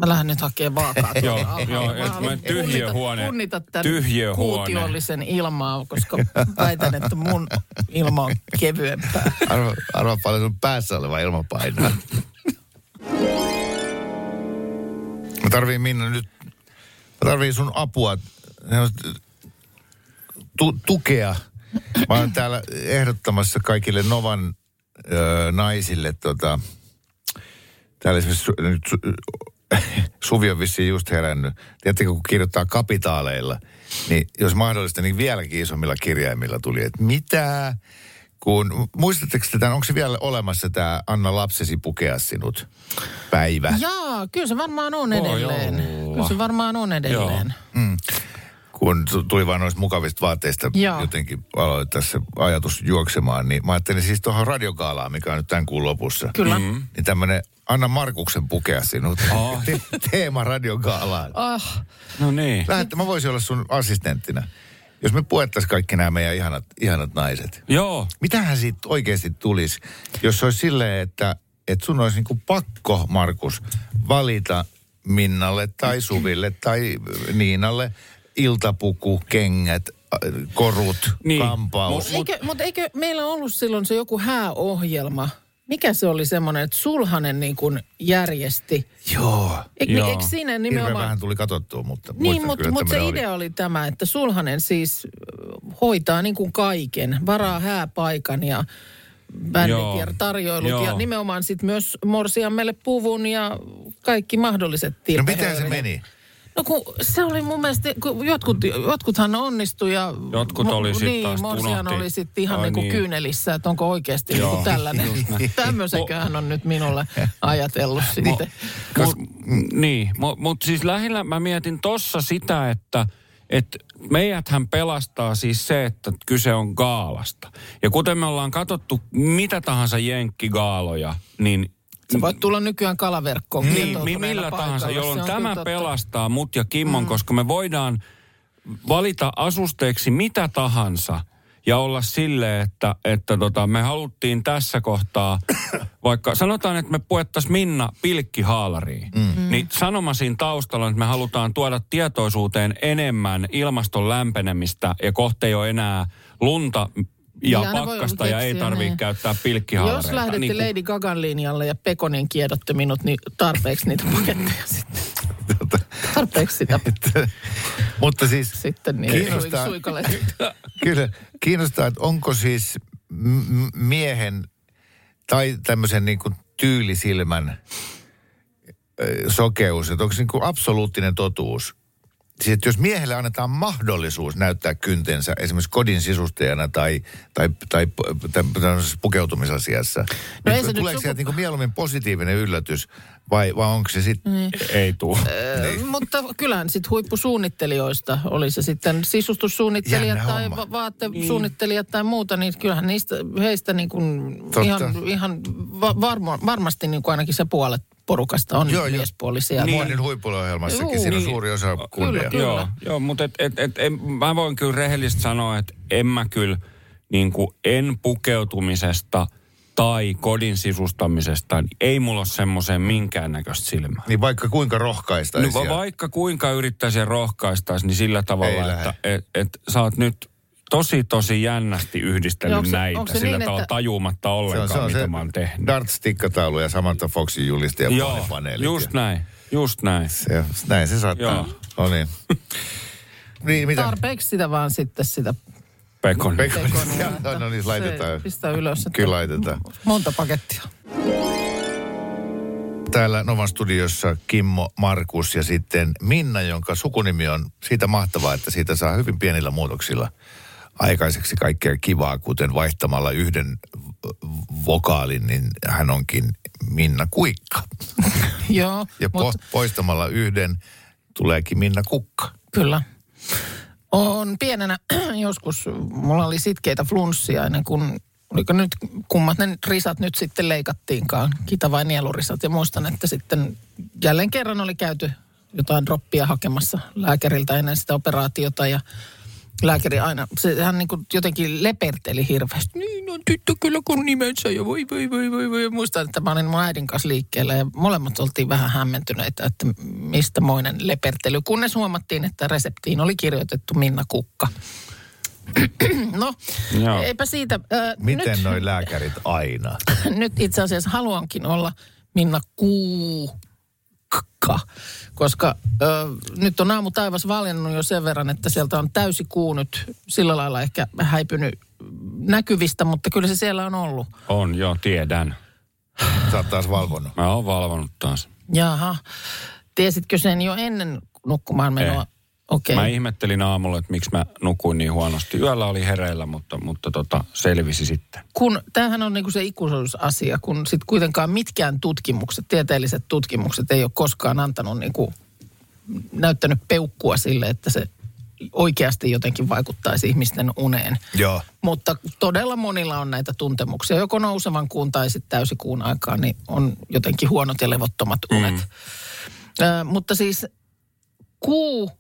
Mä lähden nyt hakemaan vaakaa. Joo, joo, Mä tyhjiö punnita- huone- Punnita tämän tyhjiö huone. kuutiollisen ilmaa, koska väitän, että mun ilma on kevyempää. Arva, arva paljon sun päässä oleva ilma painaa. Mä tarviin Minna nyt, mä tarviin sun apua, tu, tukea. Mä oon täällä ehdottamassa kaikille Novan ö, naisille tota, täällä esimerkiksi su, nyt, su, Suvi on vissiin just herännyt. Tiedättekö, kun kirjoittaa kapitaaleilla, niin jos mahdollista, niin vieläkin isommilla kirjaimilla tuli, että mitä kun, muistatteko te tämän, onko se vielä olemassa tämä Anna lapsesi pukea sinut päivä? Jaa, kyllä se varmaan on edelleen. olla. Kyllä se varmaan on edelleen. Mm. Kun tu- tuli vaan noista mukavista vaatteista Joo. jotenkin aloin tässä ajatus juoksemaan, niin mä ajattelin siis tuohon radiokaalaan, mikä on nyt tämän kuun lopussa. Kyllä. Mm. Niin tämmöinen Anna Markuksen pukea sinut Oh. te- teema radiokaalaan. Ah, No niin. Lähettä, mä voisin olla sun assistenttina. Jos me puettaisiin kaikki nämä meidän ihanat, ihanat naiset. Joo. Mitähän siitä oikeasti tulisi, jos se olisi silleen, että, että sun olisi niinku pakko, Markus, valita Minnalle tai Suville tai Niinalle iltapuku, kengät, äh, korut, Niin. kampaus. eikö, mutta eikö meillä ollut silloin se joku hääohjelma? Mikä se oli semmoinen, että Sulhanen niin kuin järjesti? Joo. Eikö, Joo. eikö siinä Hirveän nimenomaan... vähän tuli katsottua, mutta Niin, mutta, mutta se tämmöinen idea oli. tämä, että Sulhanen siis hoitaa niin kuin kaiken. Varaa hääpaikan ja Joo. ja tarjoilut Joo. ja nimenomaan sitten myös Morsiammelle puvun ja kaikki mahdolliset No miten se meni? No kun se oli mun mielestä, kun jotkut, jotkuthan onnistui ja... Jotkut oli sit niin, taas Morsian unohti. oli sitten ihan Ai niin kuin niin. kyynelissä, että onko oikeasti niin Joo, kuin tällainen. Tämmöisenköhän hän on nyt minulle ajatellut sitten. Mut, niin, mutta mut siis lähinnä mä mietin tossa sitä, että et meidäthän pelastaa siis se, että kyse on gaalasta. Ja kuten me ollaan katsottu mitä tahansa jenkkigaaloja, niin Sä voit tulla nykyään kalaverkkoon. niin, mi- millä tahansa, jolloin tämä totta. pelastaa mut ja Kimmon, mm. koska me voidaan valita asusteeksi mitä tahansa ja olla silleen, että, että tota, me haluttiin tässä kohtaa, vaikka sanotaan, että me puettaisiin Minna pilkkihaalariin, mm. niin sanoma siinä taustalla että me halutaan tuoda tietoisuuteen enemmän ilmaston lämpenemistä ja kohta ei ole enää lunta ja Niin, aina voi pakkasta ja ei tarvitse niin. käyttää pilkkihaalareita. Jos lähdette Niin kuin- Lady Gagan linjalle ja Pekonin kiedotte minut, niin tarpeeksi niitä paketteja sitten. Tarpeeksi sitä Mutta siis sitten niin Kiinnostaa. Kyllä, kiinnostaa, että onko siis miehen tai tämmöisen niin kuin tyylisilmän sokeus, että onko se niin kuin absoluuttinen totuus? Siis, että jos miehelle annetaan mahdollisuus näyttää kyntensä esimerkiksi kodin sisustajana tai, tai, tai tä- tämmöisessä pukeutumisasiassa, No ei niin se nyt tuleeko suku- sieltä niin mieluummin positiivinen yllätys vai, vai onko se sitten... Niin. Ei tuu. Ö, Mutta kyllähän sitten huippusuunnittelijoista, oli se sitten sisustussuunnittelijat Jännä tai homma. va- vaattesuunnittelijat tai muuta, niin kyllähän niistä, heistä niin kuin Totta. ihan, ihan va- varmo, varmasti niin kuin ainakin se puolet porukasta on Joo, joo. miespuolisia. Niin, Muodin huippuohjelmassakin, Juu, siinä on niin. suuri osa kundia. Kyllä. Joo, joo mutta et, et, et, en, mä voin kyllä rehellisesti sanoa, että en mä kyllä niin kuin en pukeutumisesta tai kodin sisustamisesta, niin ei mulla ole semmoiseen minkäännäköistä silmää. Niin vaikka kuinka No, rohkaistaisi. va- vaikka kuinka yrittäisi ja rohkaistaisi, niin sillä Ei tavalla, lähde. että et, et, sä oot nyt tosi tosi jännästi yhdistellyt Ja onko se- näitä se sillä niin, tavalla että- tajumatta se on, ollenkaan, se on mitä se mä oon tehnyt. Darts-tikkataulu ja Samantha Foxin julistaja Joo, paneelit. just ja- näin, just näin. Se, näin se saattaa. Joo. No niin. niin, mitä? Tarpeeksi sitä vaan sitten sitä Pekon. Pekko, pekonia. no, no niin, Se laitetaan. Pistää ylös. että Kyllä laitetaan. Monta pakettia. Täällä Novan studiossa Kimmo, Markus ja sitten Minna, jonka sukunimi on siitä mahtavaa, että siitä saa hyvin pienillä muutoksilla aikaiseksi kaikkea kivaa, kuten vaihtamalla yhden vokaalin, niin hän onkin Minna Kuikka. Joo, Ja po- mutta poistamalla yhden tuleekin Minna Kukka. kyllä. On pienenä joskus, mulla oli sitkeitä flunssia ennen kuin, oliko nyt, kummat ne risat nyt sitten leikattiinkaan, kita vai nielurisat. Ja muistan, että sitten jälleen kerran oli käyty jotain droppia hakemassa lääkäriltä ennen sitä operaatiota ja lääkäri aina, se, hän niin kuin jotenkin leperteli hirveästi. Niin on tyttö kyllä kun nimensä ja voi voi voi voi voi. Muistan, että mä olin mun äidin kanssa liikkeellä ja molemmat oltiin vähän hämmentyneitä, että mistä moinen lepertely. Kunnes huomattiin, että reseptiin oli kirjoitettu Minna Kukka. no, Joo. eipä siitä. Äh, Miten nyt, noi lääkärit aina? nyt itse asiassa haluankin olla Minna Kuukka, koska ö, nyt on aamu taivas valjennut jo sen verran, että sieltä on täysi kuu nyt sillä lailla ehkä häipynyt näkyvistä, mutta kyllä se siellä on ollut. On, joo, tiedän. Sä oot taas valvonut. Mä oon valvonut taas. Jaha, tiesitkö sen jo ennen nukkumaan menoa? Okei. Mä ihmettelin aamulla, että miksi mä nukuin niin huonosti. Yöllä oli hereillä, mutta, mutta tota, selvisi sitten. kun tämähän on niinku se ikuisuusasia, kun sit kuitenkaan mitkään tutkimukset, tieteelliset tutkimukset ei ole koskaan antanut niinku, näyttänyt peukkua sille, että se oikeasti jotenkin vaikuttaisi ihmisten uneen. Joo. Mutta todella monilla on näitä tuntemuksia. Joko nousevan kuun tai sitten täysikuun aikaan, niin on jotenkin huonot ja levottomat unet. Mm. Ö, mutta siis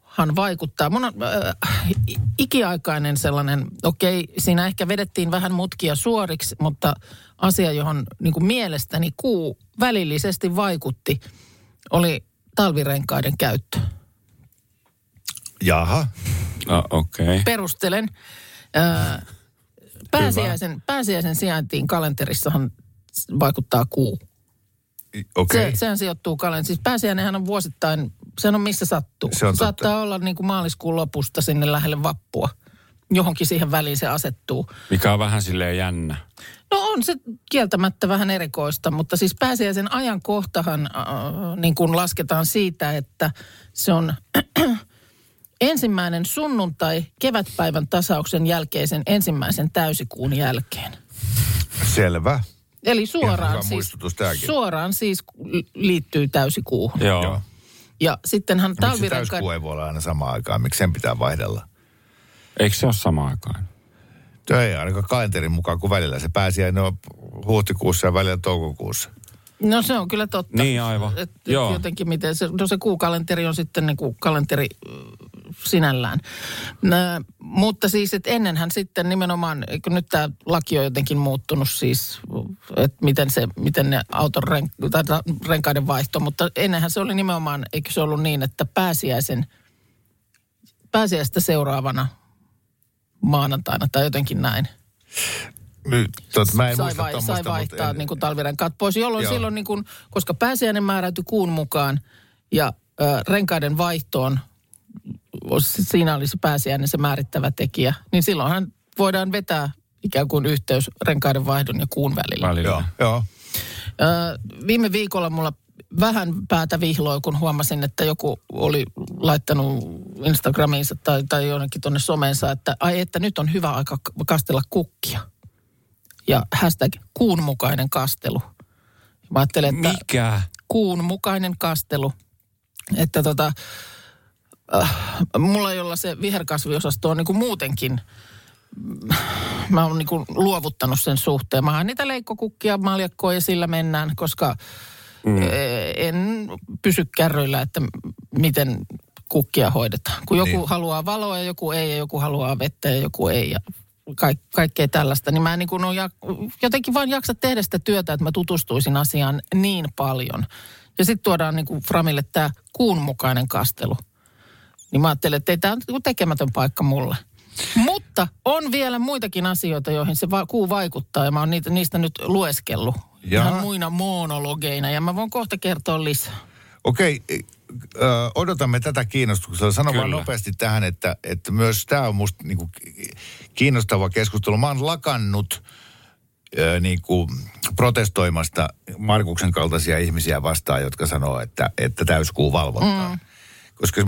kuuhan vaikuttaa. Mun on äh, ikiaikainen sellainen, okei, siinä ehkä vedettiin vähän mutkia suoriksi, mutta asia, johon niin kuin mielestäni kuu välillisesti vaikutti, oli talvirenkaiden käyttö. Jaha. No, Okei. Okay. Perustelen. Äh, pääsiäisen, pääsiäisen sijaintiin kalenterissahan vaikuttaa kuu. Okei. Se, sehän sijoittuu kalenteriin. Siis pääsiäinenhän on vuosittain, se on missä sattuu. Se on totta. Saattaa olla niin kuin maaliskuun lopusta sinne lähelle vappua. Johonkin siihen väliin se asettuu. Mikä on vähän silleen jännä. No on se kieltämättä vähän erikoista, mutta siis pääsiäisen ajankohtahan äh, niin kuin lasketaan siitä, että se on ensimmäinen sunnuntai kevätpäivän tasauksen jälkeisen ensimmäisen täysikuun jälkeen. Selvä. Eli suoraan siis, suoraan siis liittyy täysikuuhun. Joo. Joo. Ja sittenhän Miksi talvirenkaat... täyskuu ei voi olla aina samaan aikaan? Miksi sen pitää vaihdella? Eikö se ole sama aikaan? Tuo ei ainakaan kalenterin mukaan, kun välillä se pääsiäinen on huhtikuussa ja välillä toukokuussa. No se on kyllä totta. Niin, aivan. Et, et Joo. Jotenkin miten se, no se kuukalenteri on sitten niin kuin kalenteri sinällään. Nä, mutta siis, että ennenhän sitten nimenomaan, eikö nyt tämä laki on jotenkin muuttunut siis, että miten, se, miten ne auton ren, tai ta- renkaiden vaihto, mutta ennenhän se oli nimenomaan, eikö se ollut niin, että pääsiäisen, pääsiäistä seuraavana maanantaina tai jotenkin näin. Nyt, tot, mä en sai, muista vai, tommosta, sai vaihtaa mutta- niin kuin talvirenkaat pois, jolloin Joo. silloin, niin kuin, koska pääsiäinen määräytyi kuun mukaan ja ö, renkaiden vaihtoon, siinä olisi pääsiäinen se määrittävä tekijä, niin silloinhan voidaan vetää ikään kuin yhteys renkaiden vaihdon ja kuun välillä. Välillä. Joo, joo. Ö, viime viikolla mulla vähän päätä vihloi, kun huomasin, että joku oli laittanut Instagramiinsa tai, tai jonnekin tuonne someensa, että ai että nyt on hyvä aika kastella kukkia. Ja hashtag kuun mukainen kastelu. Mä ajattelen, että Mikä? kuun mukainen kastelu. Että tota, äh, mulla jolla se viherkasviosasto on niin kuin muutenkin, mm, mä oon niin luovuttanut sen suhteen. Mä niitä leikkokukkia, maljakkoa ja sillä mennään, koska mm. en pysy kärryillä, että miten kukkia hoidetaan. Kun joku Niin. haluaa valoa ja joku ei ja joku haluaa vettä ja joku ei ja kaik, kaikkea tällaista. Niin mä en niin kuin jak- jotenkin vaan jaksa tehdä sitä työtä, että mä tutustuisin asiaan niin paljon. Ja sitten tuodaan niin kuin Framille tämä kuun mukainen kastelu. Niin mä ajattelin, että ei tämä on tekemätön paikka mulle. Mutta on vielä muitakin asioita, joihin se va- kuu vaikuttaa ja mä oon niitä, niistä nyt lueskellut. Jaha. Ihan muina monologeina ja mä voin kohta kertoa lisää. Okei, ö, odotamme tätä kiinnostuksella. Sano vaan nopeasti tähän, että, että myös tämä on musta niinku kiinnostava keskustelu. Mä oon lakannut ö, niinku protestoimasta Markuksen kaltaisia ihmisiä vastaan, jotka sanoo, että, että täyskuu valvottaa. Mm. Koska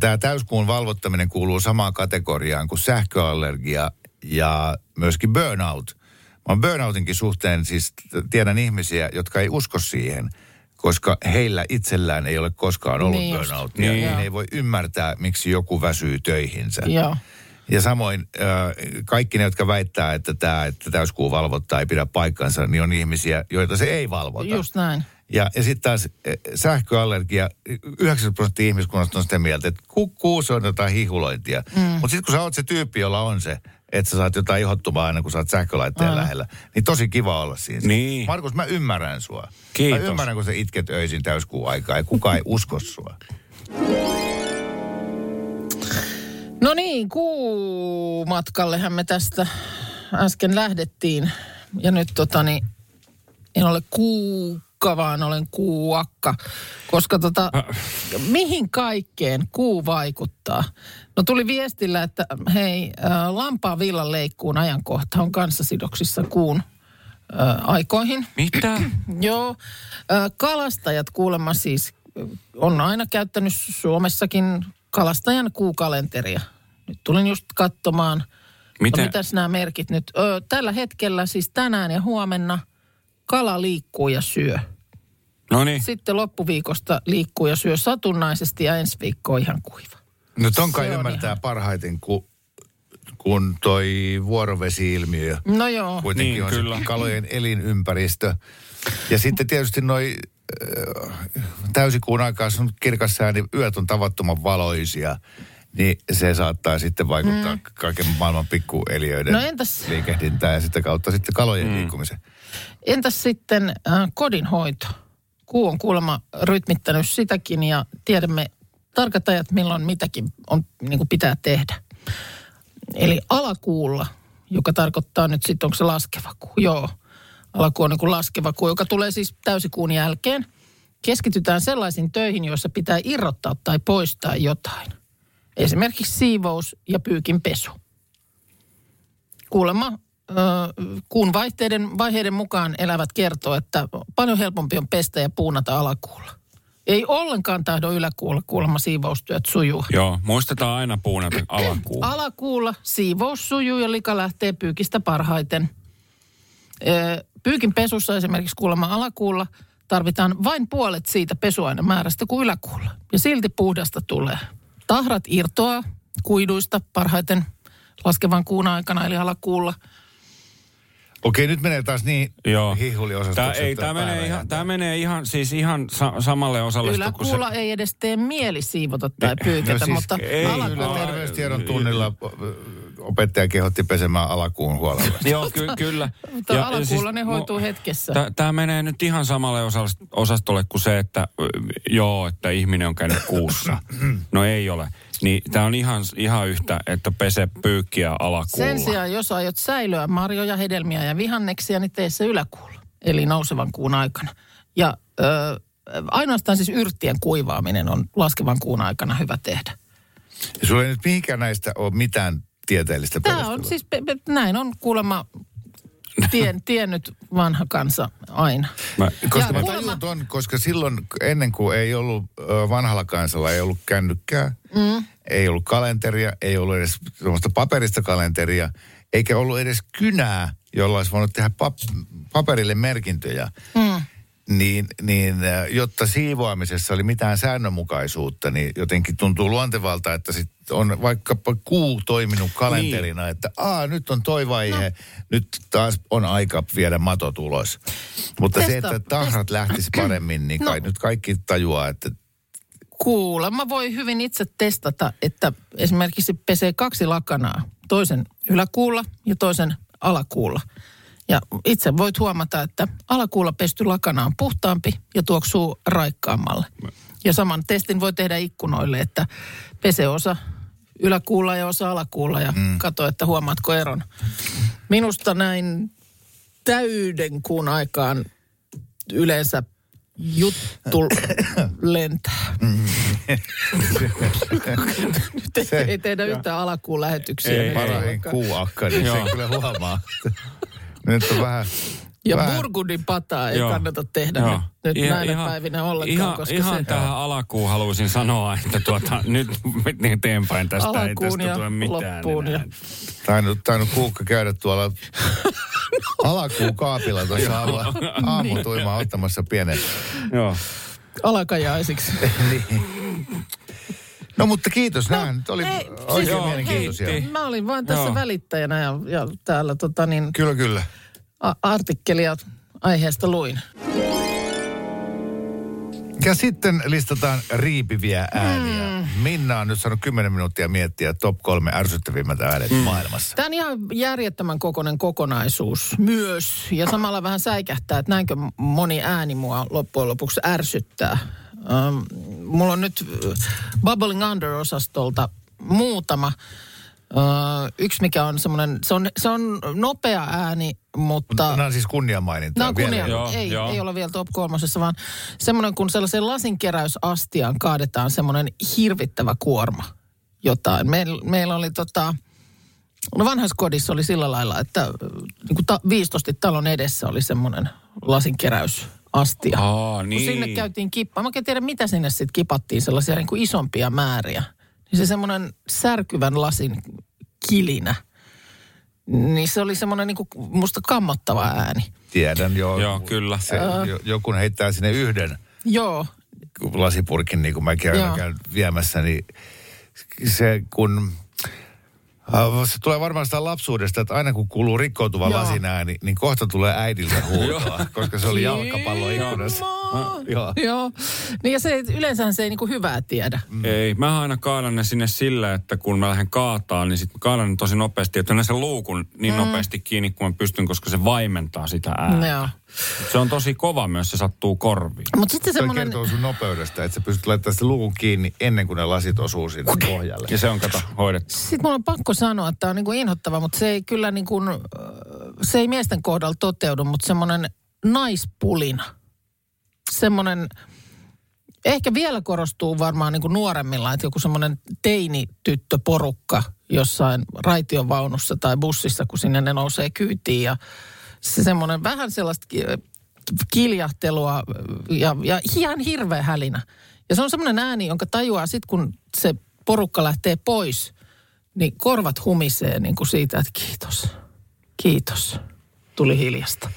tämä täyskuun valvottaminen kuuluu samaan kategoriaan kuin sähköallergia ja myöskin burnout. Mä oon burnoutinkin suhteen siis tiedän ihmisiä, jotka ei usko siihen, koska heillä itsellään ei ole koskaan ollut Niin burnoutia. Niin. Niin. Ei voi ymmärtää, miksi joku väsyy töihinsä. Joo. Ja samoin kaikki ne, jotka väittää, että tämä että täyskuu valvottaa ei pidä paikkansa, niin on ihmisiä, joita se ei valvota. Just näin. Ja, ja sitten taas eh, sähköallergia, 90 prosenttia ihmiskunnasta on sitä mieltä, että ku, kuusi on jotain hihulointia. Mm. Mutta sitten kun sä oot se tyyppi, jolla on se, että sä saat jotain ihottumaa aina, kun sä oot sähkölaitteen Mm. lähellä, niin tosi kiva olla siinä. Niin. Markus, mä ymmärrän sua. Kiitos. Mä ymmärrän, kun sä itket öisin täyskuun aikaa ja kukaan ei usko sua. No niin, kuumatkallehan me tästä äsken lähdettiin. Ja nyt tota niin, en ole kuukka, vaan olen kuuakka. Koska tota, mihin kaikkeen kuu vaikuttaa? No tuli viestillä, että hei, äh, lampaan villan leikkuun ajankohta on kanssa sidoksissa kuun äh, aikoihin. Mitä? Joo, kalastajat kuulemma siis on aina käyttänyt Suomessakin kalastajan kuukalenteria. Nyt tulin just katsomaan. Miten? No, mitäs nämä merkit nyt? Ö, tällä hetkellä siis tänään ja huomenna kala liikkuu ja syö. No niin. Sitten loppuviikosta liikkuu ja syö satunnaisesti ja ensi viikko on ihan kuiva. No ton kai ymmärtää parhaiten, kun, kun toi vuorovesi-ilmiö No joo. kuitenkin Niin, on kyllä. se kalojen elinympäristö. Ja sitten tietysti noi äh, täysikuun aikaa, on kirkas sää, niin yöt on tavattoman valoisia. Niin se saattaa sitten vaikuttaa mm. kaiken maailman pikkueliöiden No entäs- liikehdintään ja sitä kautta sitten kalojen mm. liikkumiseen. Entäs sitten äh, kodinhoito? Kuu on kuulemma rytmittänyt sitäkin ja tiedämme tarkat ajat, milloin mitäkin on, niin kuin pitää tehdä. Eli alakuulla, joka tarkoittaa nyt sitten, onko se laskeva kuu? Joo, alakuu on niin kuin laskeva kuu, joka tulee siis täysikuun jälkeen. Keskitytään sellaisiin töihin, joissa pitää irrottaa tai poistaa jotain. Esimerkiksi siivous ja pyykin pesu. Kuulemma kuun vaihteiden, vaiheiden mukaan elävät kertoo, että paljon helpompi on pestä ja puunata alakuulla. Ei ollenkaan tahdo yläkuulla kuulemma siivoustyöt sujuu. Joo, muistetaan aina puunata alakuun. Alakuulla siivous sujuu ja lika lähtee pyykistä parhaiten. Pyykin pesussa esimerkiksi kuulemma alakuulla tarvitaan vain puolet siitä pesuainemäärästä kuin yläkuulla. Ja silti puhdasta tulee. Tahrat irtoaa kuiduista parhaiten laskevan kuun aikana eli alakuulla. Okei, nyt menee taas niin Joo. Tää, ei, tämä menee, ihan, tää menee ihan, siis ihan sa- samalle osalle. Yläkuulla ei edes tee mieli siivota tai pyykätä, No siis mutta ei, alakuulla... no, Terveystiedon tunnilla opettaja kehotti pesemään alakuun huolella. Joo, ky- kyllä. Mutta alakuulla ne hoituu hetkessä. Tämä menee nyt ihan samalle osas- osastolle kuin se, että joo, että ihminen on käynyt kuussa. No ei ole. Niin tämä on ihan, ihan yhtä, että pese pyykkiä alakuulla. Sen sijaan, jos aiot säilöä marjoja, hedelmiä ja vihanneksia, niin tee se yläkuulla, eli nousevan kuun aikana. Ja ö, ainoastaan siis yrttien kuivaaminen on laskevan kuun aikana hyvä tehdä. Ja sulla ei nyt mihinkään näistä ole mitään tieteellistä Tämä on siis, pe- pe- näin on kuulemma tien, tiennyt vanha kansa aina. Mä, Koska Ja mä kuulemma- tajun ton, koska silloin ennen kuin ei ollut vanhalla kansalla, ei ollut kännykkää, mm. ei ollut kalenteria, ei ollut edes sellaista paperista kalenteria, eikä ollut edes kynää, jolla olisi voinut tehdä pap- paperille merkintöjä. Mm. Niin, niin ö, jotta siivoamisessa oli mitään säännönmukaisuutta, niin jotenkin tuntuu luontevalta, että sit on vaikkapa kuu toiminut kalenterina, niin. että aa, nyt on toi vaihe, no. nyt taas on aika viedä matot ulos. Mutta se, Testa- että tahrat lähtisi paremmin, niin kai No. nyt kaikki tajuaa, että Kuulemma voi hyvin itse testata, että esimerkiksi pesee kaksi lakanaa, toisen yläkuulla ja toisen alakuulla. Ja itse voit huomata, että alakuulla pesty lakana on puhtaampi ja tuoksuu raikkaammalle. Ja saman testin voi tehdä ikkunoille, että pese osa yläkuulla ja osa alakuulla ja mm. katso, että huomaatko eron. Minusta näin täyden kuun aikaan yleensä juttu lentää. Nyt ei, ei tehdä yhtään alakuun lähetyksiä. Ei, parahin kuuakka, niin sen kyllä huomaa. Nyt on vähän... Ja vähän- burgundin pataa ei Joo. kannata tehdä Joo. nyt, nyt Ihan- näinä ihan- päivinä ollenkaan, Ihan, koska ihan se tähän alakuun haluaisin sanoa, että tuota, nyt eteenpäin tästä ei Alakuun tästä ja tule mitään. loppuun ja-. Tainnut, tainnut kuukka käydä tuolla alakuun kaapilla tuossa aamu, aamutuimaa ottamassa pienen. Joo. alakajaisiksi. niin. No mutta kiitos, no, nämä nyt oli ei, oikein siis- mielenkiintoisia. kiitti. Mä olin vain tässä Joo. välittäjänä ja, ja täällä tota niin, Kyllä, kyllä. a- artikkelia aiheesta luin. Ja sitten listataan riipiviä ääniä. Hmm. Minna on nyt saanut 10 minuuttia miettiä top kolme ärsyttävimmät äänet maailmassa. Tämä on ihan järjettömän kokoinen kokonaisuus myös. Ja samalla vähän säikähtää, että näinkö moni ääni mua loppujen lopuksi ärsyttää. Ähm, mulla on nyt äh, Bubbling Under-osastolta muutama. Äh, yksi, mikä on semmoinen, se on, se on nopea ääni, mutta... Nämä on siis kunniamainintaa. Nämä on kunnia, vielä. Joo, ei, joo. ei ole vielä top kolmosessa, vaan semmoinen, kun sellaiseen lasinkeräysastiaan kaadetaan semmoinen hirvittävä kuorma jotain. Meillä, meillä oli tota, no vanhassa kodissa oli sillä lailla, että niin kuin ta, viistosti talon edessä oli semmoinen lasinkeräysastia. Aa, Kun niin. sinne käytiin kippaa. Mä en tiedä, mitä sinne sitten kipattiin, sellaisia niin kuin isompia määriä. niin se semmoinen särkyvän lasin kilinä, niin se oli semmoinen niin kuin musta kammottava ääni. Tiedän jo. Joo, kyllä. Se, jo, joku heittää sinne yhden Joo, lasipurkin, niin kuin mäkin aina Joo. käyn viemässä, niin se kun... äh, Se tulee varmaan sitä lapsuudesta, että aina kun kuuluu rikkoutuva Joo. lasin ääni, niin kohta tulee äidiltä huutoa, koska se oli jalkapallo ikkunassa. Joo. Joo. Niin ja se, yleensähän se ei niinku hyvää tiedä. Ei, mä aina kaadan ne sinne sillä, että kun mä lähden kaataa, niin sit mä kaadan ne tosi nopeasti, että ne sen luukun niin Mm. nopeasti kiinni kuin mä pystyn, koska se vaimentaa sitä ääntä. Joo. Se on tosi kova myös, se sattuu korviin. Mutta sitten Se semmoinen... kertoo sun nopeudesta, että sä pystyt laittamaan sitä luukun kiinni ennen kuin ne lasit osuu sinne pohjalle. Ja se on, kato, hoidettu. Sitten mulla on pakko sanoa, että tämä on niinku inhottava, mutta se ei kyllä niinku, äh, se ei miesten kohdalla toteudu, mutta semmoinen naispulina. Semmoinen, ehkä vielä korostuu varmaan niinku nuoremmilla, että joku semmoinen teinityttöporukka jossain raitiovaunussa tai bussissa, kun sinne ne nousee kyytiin ja se semmoinen vähän sellaista ki- kiljahtelua ja, ja ihan hirveä hälinä. Ja se on semmoinen ääni, jonka tajuaa sitten, kun se porukka lähtee pois, niin korvat humisee niin kuin siitä, että kiitos, kiitos. Tuli hiljasta.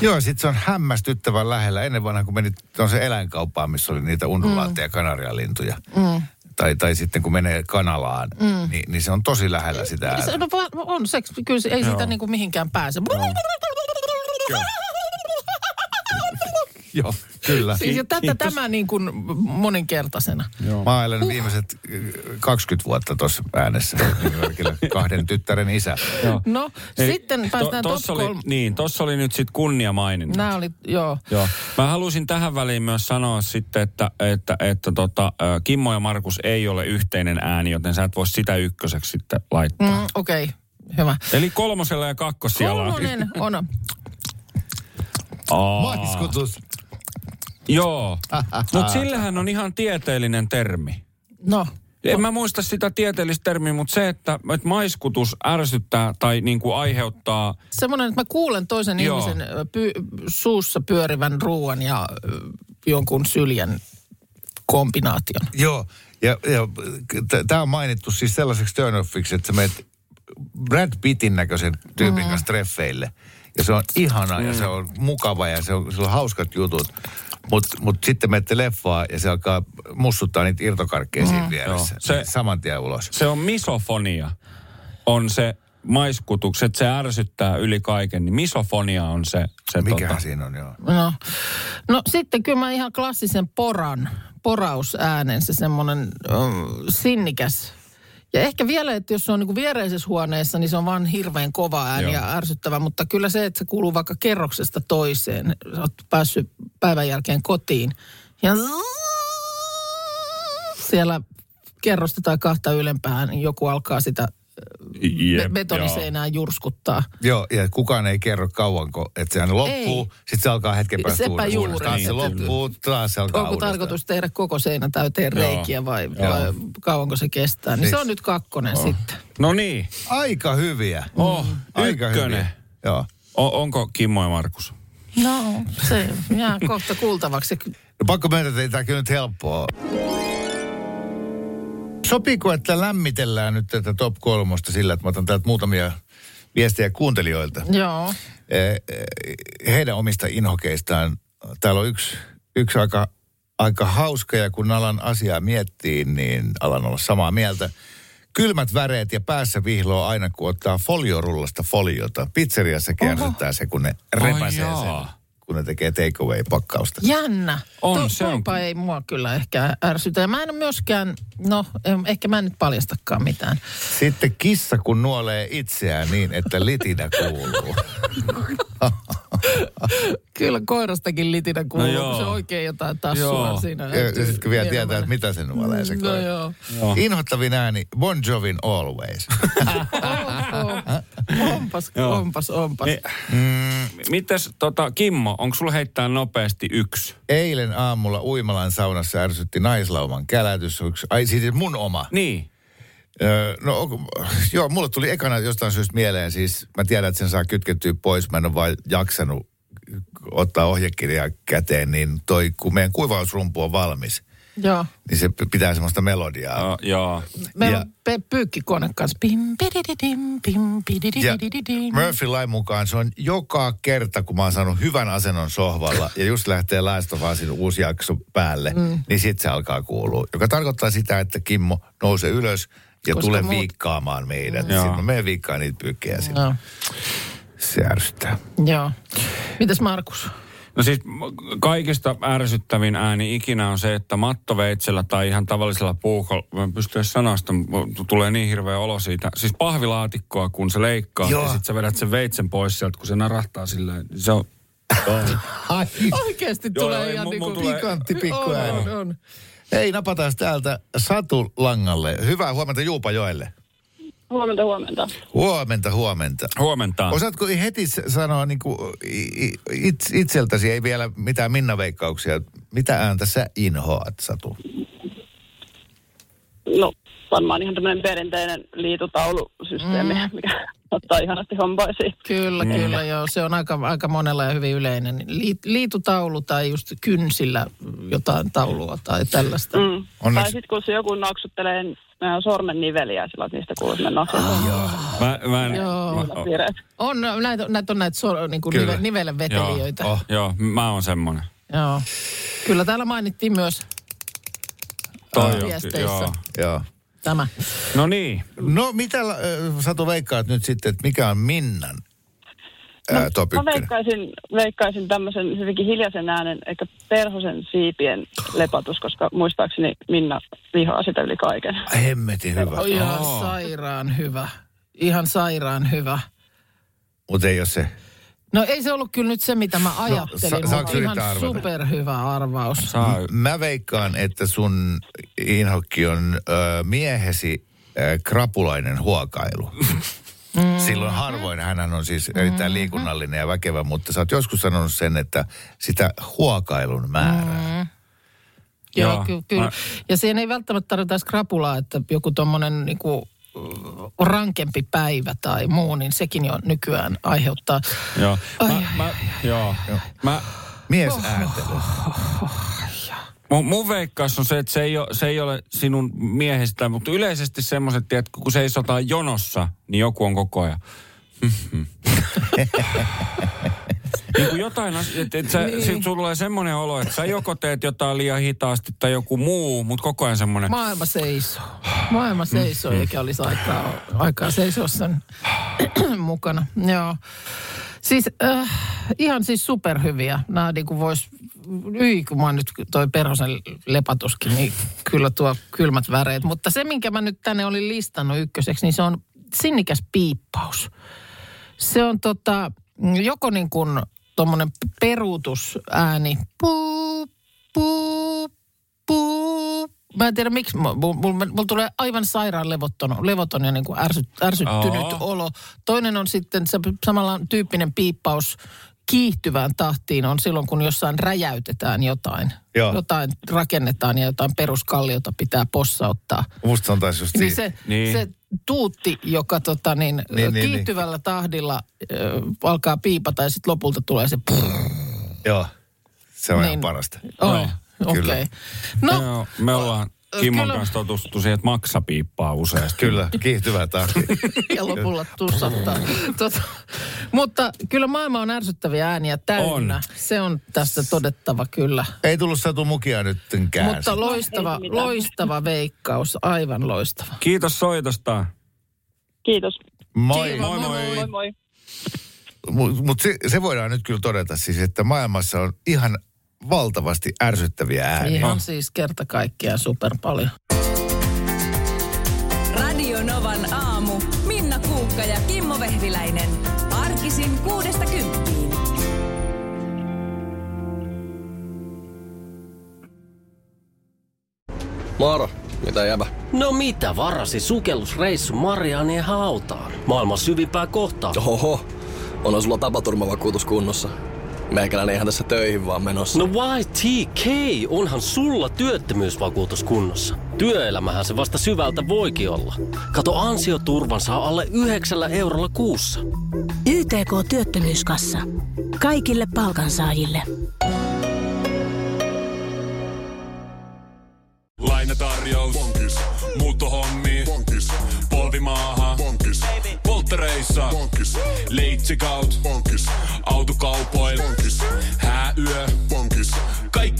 Joo, sit se on hämmästyttävän lähellä. Ennen vanha, kun menit on se eläinkauppaan, missä oli niitä undulaatteja ja kanarialintuja. Mm. Tai, tai sitten kun menee kanalaan, Mm. niin, niin se on tosi lähellä sitä ääntä. Se, no, on se, kyllä se, ei Joo. sitä niin kuin mihinkään pääse. Joo, kyllä. Siis ja tätä tämä niin kuin moninkertaisena. Mä oon elänyt viimeiset äh, 20 vuotta tuossa äänessä. Kahden tyttären isä. No, sitten päästään top tossa oli. Niin, tossa oli nyt sitten kunnia maininta. Nämä oli, joo. Joo. Mä halusin tähän väliin myös sanoa sitten, että, että, että tota, Kimmo ja Markus ei ole yhteinen ääni, joten sä et voi sitä ykköseksi sitten laittaa. Mm, Okei, okay, hyvä. Eli kolmosella ja kakkosijalla. Kolmonen on, Aa. Maiskutus. Joo, mutta sillähän on ihan tieteellinen termi. no, En mä muista sitä tieteellistä termiä, mutta se, että, että maiskutus ärsyttää tai niin kuin aiheuttaa... semmoinen, että mä kuulen toisen Joo. ihmisen py- suussa pyörivän ruoan ja jonkun syljän kombinaation. Joo, ja, ja tämä on mainittu siis sellaiseksi turn-offiksi, että sä menet Brad Pittin näköisen tyypin kanssa treffeille. Ja se on ihana ja se on mukava ja se on, se on hauskat jutut. Mutta mut sitten menette leffaa ja se alkaa mussuttaa niitä irtokarkkeja siinä vieressä. Joo. Se- Se, Saman tien ulos. Se on misofonia. On se maiskutus, että se ärsyttää yli kaiken. Niin misofonia on se... se Mikähän tota, siinä on, joo. No. no sitten kyllä mä ihan klassisen poran, porausäänen, se semmoinen um, sinnikäs. Ja ehkä vielä, että jos se on niinku viereisessä huoneessa, niin se on vaan hirveän kova ääni Joo. ja ärsyttävä. Mutta kyllä se, että se kuuluu vaikka kerroksesta toiseen, sä oot päässyt päivän jälkeen kotiin. Ja siellä kerrosta tai kahta ylempään, niin joku alkaa sitä Jep, be- betoniseinää jurskuttaa. Joo, ja kukaan ei kerro kauanko, että se aina loppuu. Sitten se alkaa hetken päästä Sepä uudestaan. juuri. Taas se Niin, loppuu, taas se alkaa Onko uudestaan. tarkoitus tehdä koko seinä täyteen Joo. reikiä vai, Joo. vai kauanko se kestää? Niin Siis- se on nyt kakkonen sitten. No niin. Aika hyviä. Oh, Aika ykkönen. hyviä. Joo. O, onko Kimmo ja Markus? No, se jää kohta kuultavaksi. No pakko myöntää, että ei tämä kyllä nyt helppoa. Sopiiko, että lämmitellään nyt tätä top kolmosta sillä, että mä otan täältä muutamia viestejä kuuntelijoilta. Joo. Eh, eh, Heidän omista inhokeistaan. Täällä on yksi, yksi aika, aika hauska ja kun alan asiaa miettii, niin alan olla samaa mieltä. Kylmät väreet ja päässä vihloo aina, kun ottaa foliorullasta foliota. Pizzeriassa kierrätetään se, kun ne repäsee sen, jaa. Kun ne tekee takeaway-pakkausta. Jännä. On, To- se on ei mua kyllä ehkä ärsytä. Ja mä en myöskään, no ehkä mä en nyt paljastakaan mitään. Sitten kissa, kun nuolee itseään niin, että litinä kuuluu. Kyllä koirastakin litinä kuuluu, No no joo. se oikein jotain taas Joo. sua siinä. Ja, ja sitten kun vielä tietää, että mitä se nuolee se No koira. joo. Joo. Inhottavin ääni, Bon Jovin Always. Onpas, onpas, onpas. Niin, Mites tota, Kimmo, onko sulla heittää nopeasti yksi? Eilen aamulla Uimalan saunassa ärsytti naislauman kälätys. Ai siis mun oma. Niin. Öö, no joo, mulle tuli ekana jostain syystä mieleen, siis mä tiedän, että sen saa kytkettyä pois, mä en ole vain jaksanut ottaa ohjekirjaa käteen, niin toi, kun meidän kuivausrumpu on valmis, Joo. niin se pitää semmoista melodiaa. Joo, joo. Meillä Ja- on pe- pyykkikone kanssa. Pim, pidididim, pim, Ja pidididididim. Murphy lain mukaan se on joka kerta, kun mä oon saanut hyvän asennon sohvalla ja just lähtee Usin uusi jakso päälle, mm. niin sit se alkaa kuulua. Joka tarkoittaa sitä, että Kimmo nouse ylös ja Koska tule muut- viikkaamaan meidät. Joo. Sitten me viikkaan niitä pyykkejä sinne. Joo. Se ärsyttää. Joo. Mitäs Markus? No siis kaikista ärsyttävin ääni ikinä on se, että mattoveitsellä tai ihan tavallisella puukolla, mä en pysty edes m- tulee niin hirveä olo siitä. Siis pahvilaatikkoa, kun se leikkaa Joo. ja sitten sä vedät sen veitsen pois sieltä, kun se narahtaa silleen. Se on, Ai, Oikeasti Joo, tulee ei, ihan niinku... mulla tulee- pikantti pikku On, ääni. on, on. Hei, napataan täältä Satu Langalle. Hyvää huomenta Juupajoelle. Huomenta, huomenta. Huomenta, huomenta. huomenta. Osaatko heti sanoa niin kuin it, itseltäsi, ei vielä mitään Minna-veikkauksia, mitä ääntä sä inhoat, Satu? No, varmaan ihan tämmöinen perinteinen liitutaulusysteemi, mm. mikä ottaa ihanasti hompaisiin. Kyllä, kyllä, joo. Se on aika, aika monella ja hyvin yleinen. Liit, liitutaulu tai just kynsillä jotain taulua tai tällaista. Mm. Mm. Onneksi- Tai sitten kun se joku naksuttelee äh, sormen niveliä, sillä niistä kuuluu semmoinen naksu. Mä, mä en, Joo. Mä, oh. On, näitä, näitä on näitä so, niin kuin nive, nivelenvetelijöitä. joo, Oh. joo, mä oon semmonen. Joo. Kyllä täällä mainittiin myös Toi on viesteissä joo. Joo. Tämä. No niin, No mitä äh, Satu veikkaat nyt sitten, että mikä on Minnan äh, top Mä veikkaisin, veikkaisin tämmöisen hyvinkin hiljaisen äänen, eikä perhosen siipien lepatus, koska muistaakseni Minna vihaa sitä yli kaiken. Hemmetin hyvä. On ihan Oo. sairaan hyvä. Ihan sairaan hyvä. Mutta ei ole se. No ei se ollut kyllä nyt se, mitä mä ajattelin, sa- saanko mutta ihan arvata? superhyvä arvaus. saa, Mä veikkaan, että sun inhokki on ö, miehesi ö, krapulainen huokailu. Silloin harvoin hän on siis erittäin liikunnallinen ja väkevä, mutta sä oot joskus sanonut sen, että sitä huokailun määrää. Joo, Joo, ky- kyllä. mä- Ja siihen ei välttämättä tarvita krapulaa, että joku tuommoinen niinku, rankempi päivä tai muu, niin sekin jo nykyään aiheuttaa. joo. Ai, Mä, ai, mä, joo. Mä, Mies ääntely. Mun, mun veikkaus on se, että se ei, ole, se ei ole sinun miehestä, mutta yleisesti semmoiset, että kun seisotaan jonossa, niin joku on koko ajan. niin kuin jotain, as- että et sä, niin. sulla tulee semmoinen olo, että sä joko teet jotain liian hitaasti tai joku muu, mutta koko ajan semmoinen. Maailma seisoo. Maailma seisoo, eikä olisi aikaa, aikaa seisoa sen mukana. Joo. Siis äh, ihan siis superhyviä. Nämä niin kuin vois, yi, kun mä nyt toi perhosen lepatuskin, niin kyllä tuo kylmät väreet. Mutta se, minkä mä nyt tänne olin listannut ykköseksi, niin se on sinnikäs piippaus. Se on tota, joko niin kuin tuommoinen peruutusääni. Puu, puu, puu. Mä en tiedä miksi, mulla mul, mul, tulee aivan sairaan levoton, levoton ja niin kuin ärsy, ärsyttynyt Oo. olo. Toinen on sitten se samalla tyyppinen piippaus kiihtyvään tahtiin on silloin, kun jossain räjäytetään jotain. Joo. Jotain rakennetaan ja jotain peruskalliota pitää possauttaa. Musta se on taas just Niin se, Niin. se tuutti, joka tota niin, Niin, niin, niin, kiihtyvällä tahdilla ö, alkaa piipata ja sitten lopulta tulee se... Joo, se on ihan Niin. parasta. Oi, Joo, okei. kyllä. Okay. No, Joo, me ollaan Kimmon kyllä. kanssa totuttu siihen, että maksa piippaa useasti. Kyllä, kiihtyvää tahtia. ja lopulla tussattaa. tota, mutta kyllä maailma on ärsyttäviä ääniä täynnä. On. Se on tässä todettava kyllä. Ei tullut Satu mukia nyttenkään. Mutta loistava, loistava veikkaus, aivan loistava. Kiitos soitosta. Kiitos. Moi. Kiva, Moi moi. Moi moi. Mutta se, se voidaan nyt kyllä todeta siis, että maailmassa on ihan valtavasti ärsyttäviä ääniä. Ihan siis kerta kaikkiaan super paljon. Radio Novan aamu. Minna Kuukka ja Kimmo Vehviläinen. Arkisin kuudesta kymppiin. Moro, mitä jäbä? No mitä varasi sukellusreissu Marianien hautaan? Maailman syvimpää kohtaa. Oho, onhan sulla tapaturmavakuutus kunnossa. Meikäläinen ihan tässä töihin vaan menossa. No YTK, onhan sulla työttömyysvakuutus kunnossa. Työelämähän se vasta syvältä voikin olla. Kato ansioturvan saa alle 9 eurolla kuussa. YTK Työttömyyskassa. Kaikille palkansaajille. Asuntolainatarjous. Bonkis. Muuttohommi. Bonkis. Polvimaaha. Bonkis. Polttereissa. Bonkis. Leitsikaut. Bonkis. Autokaupoil. Bonkis.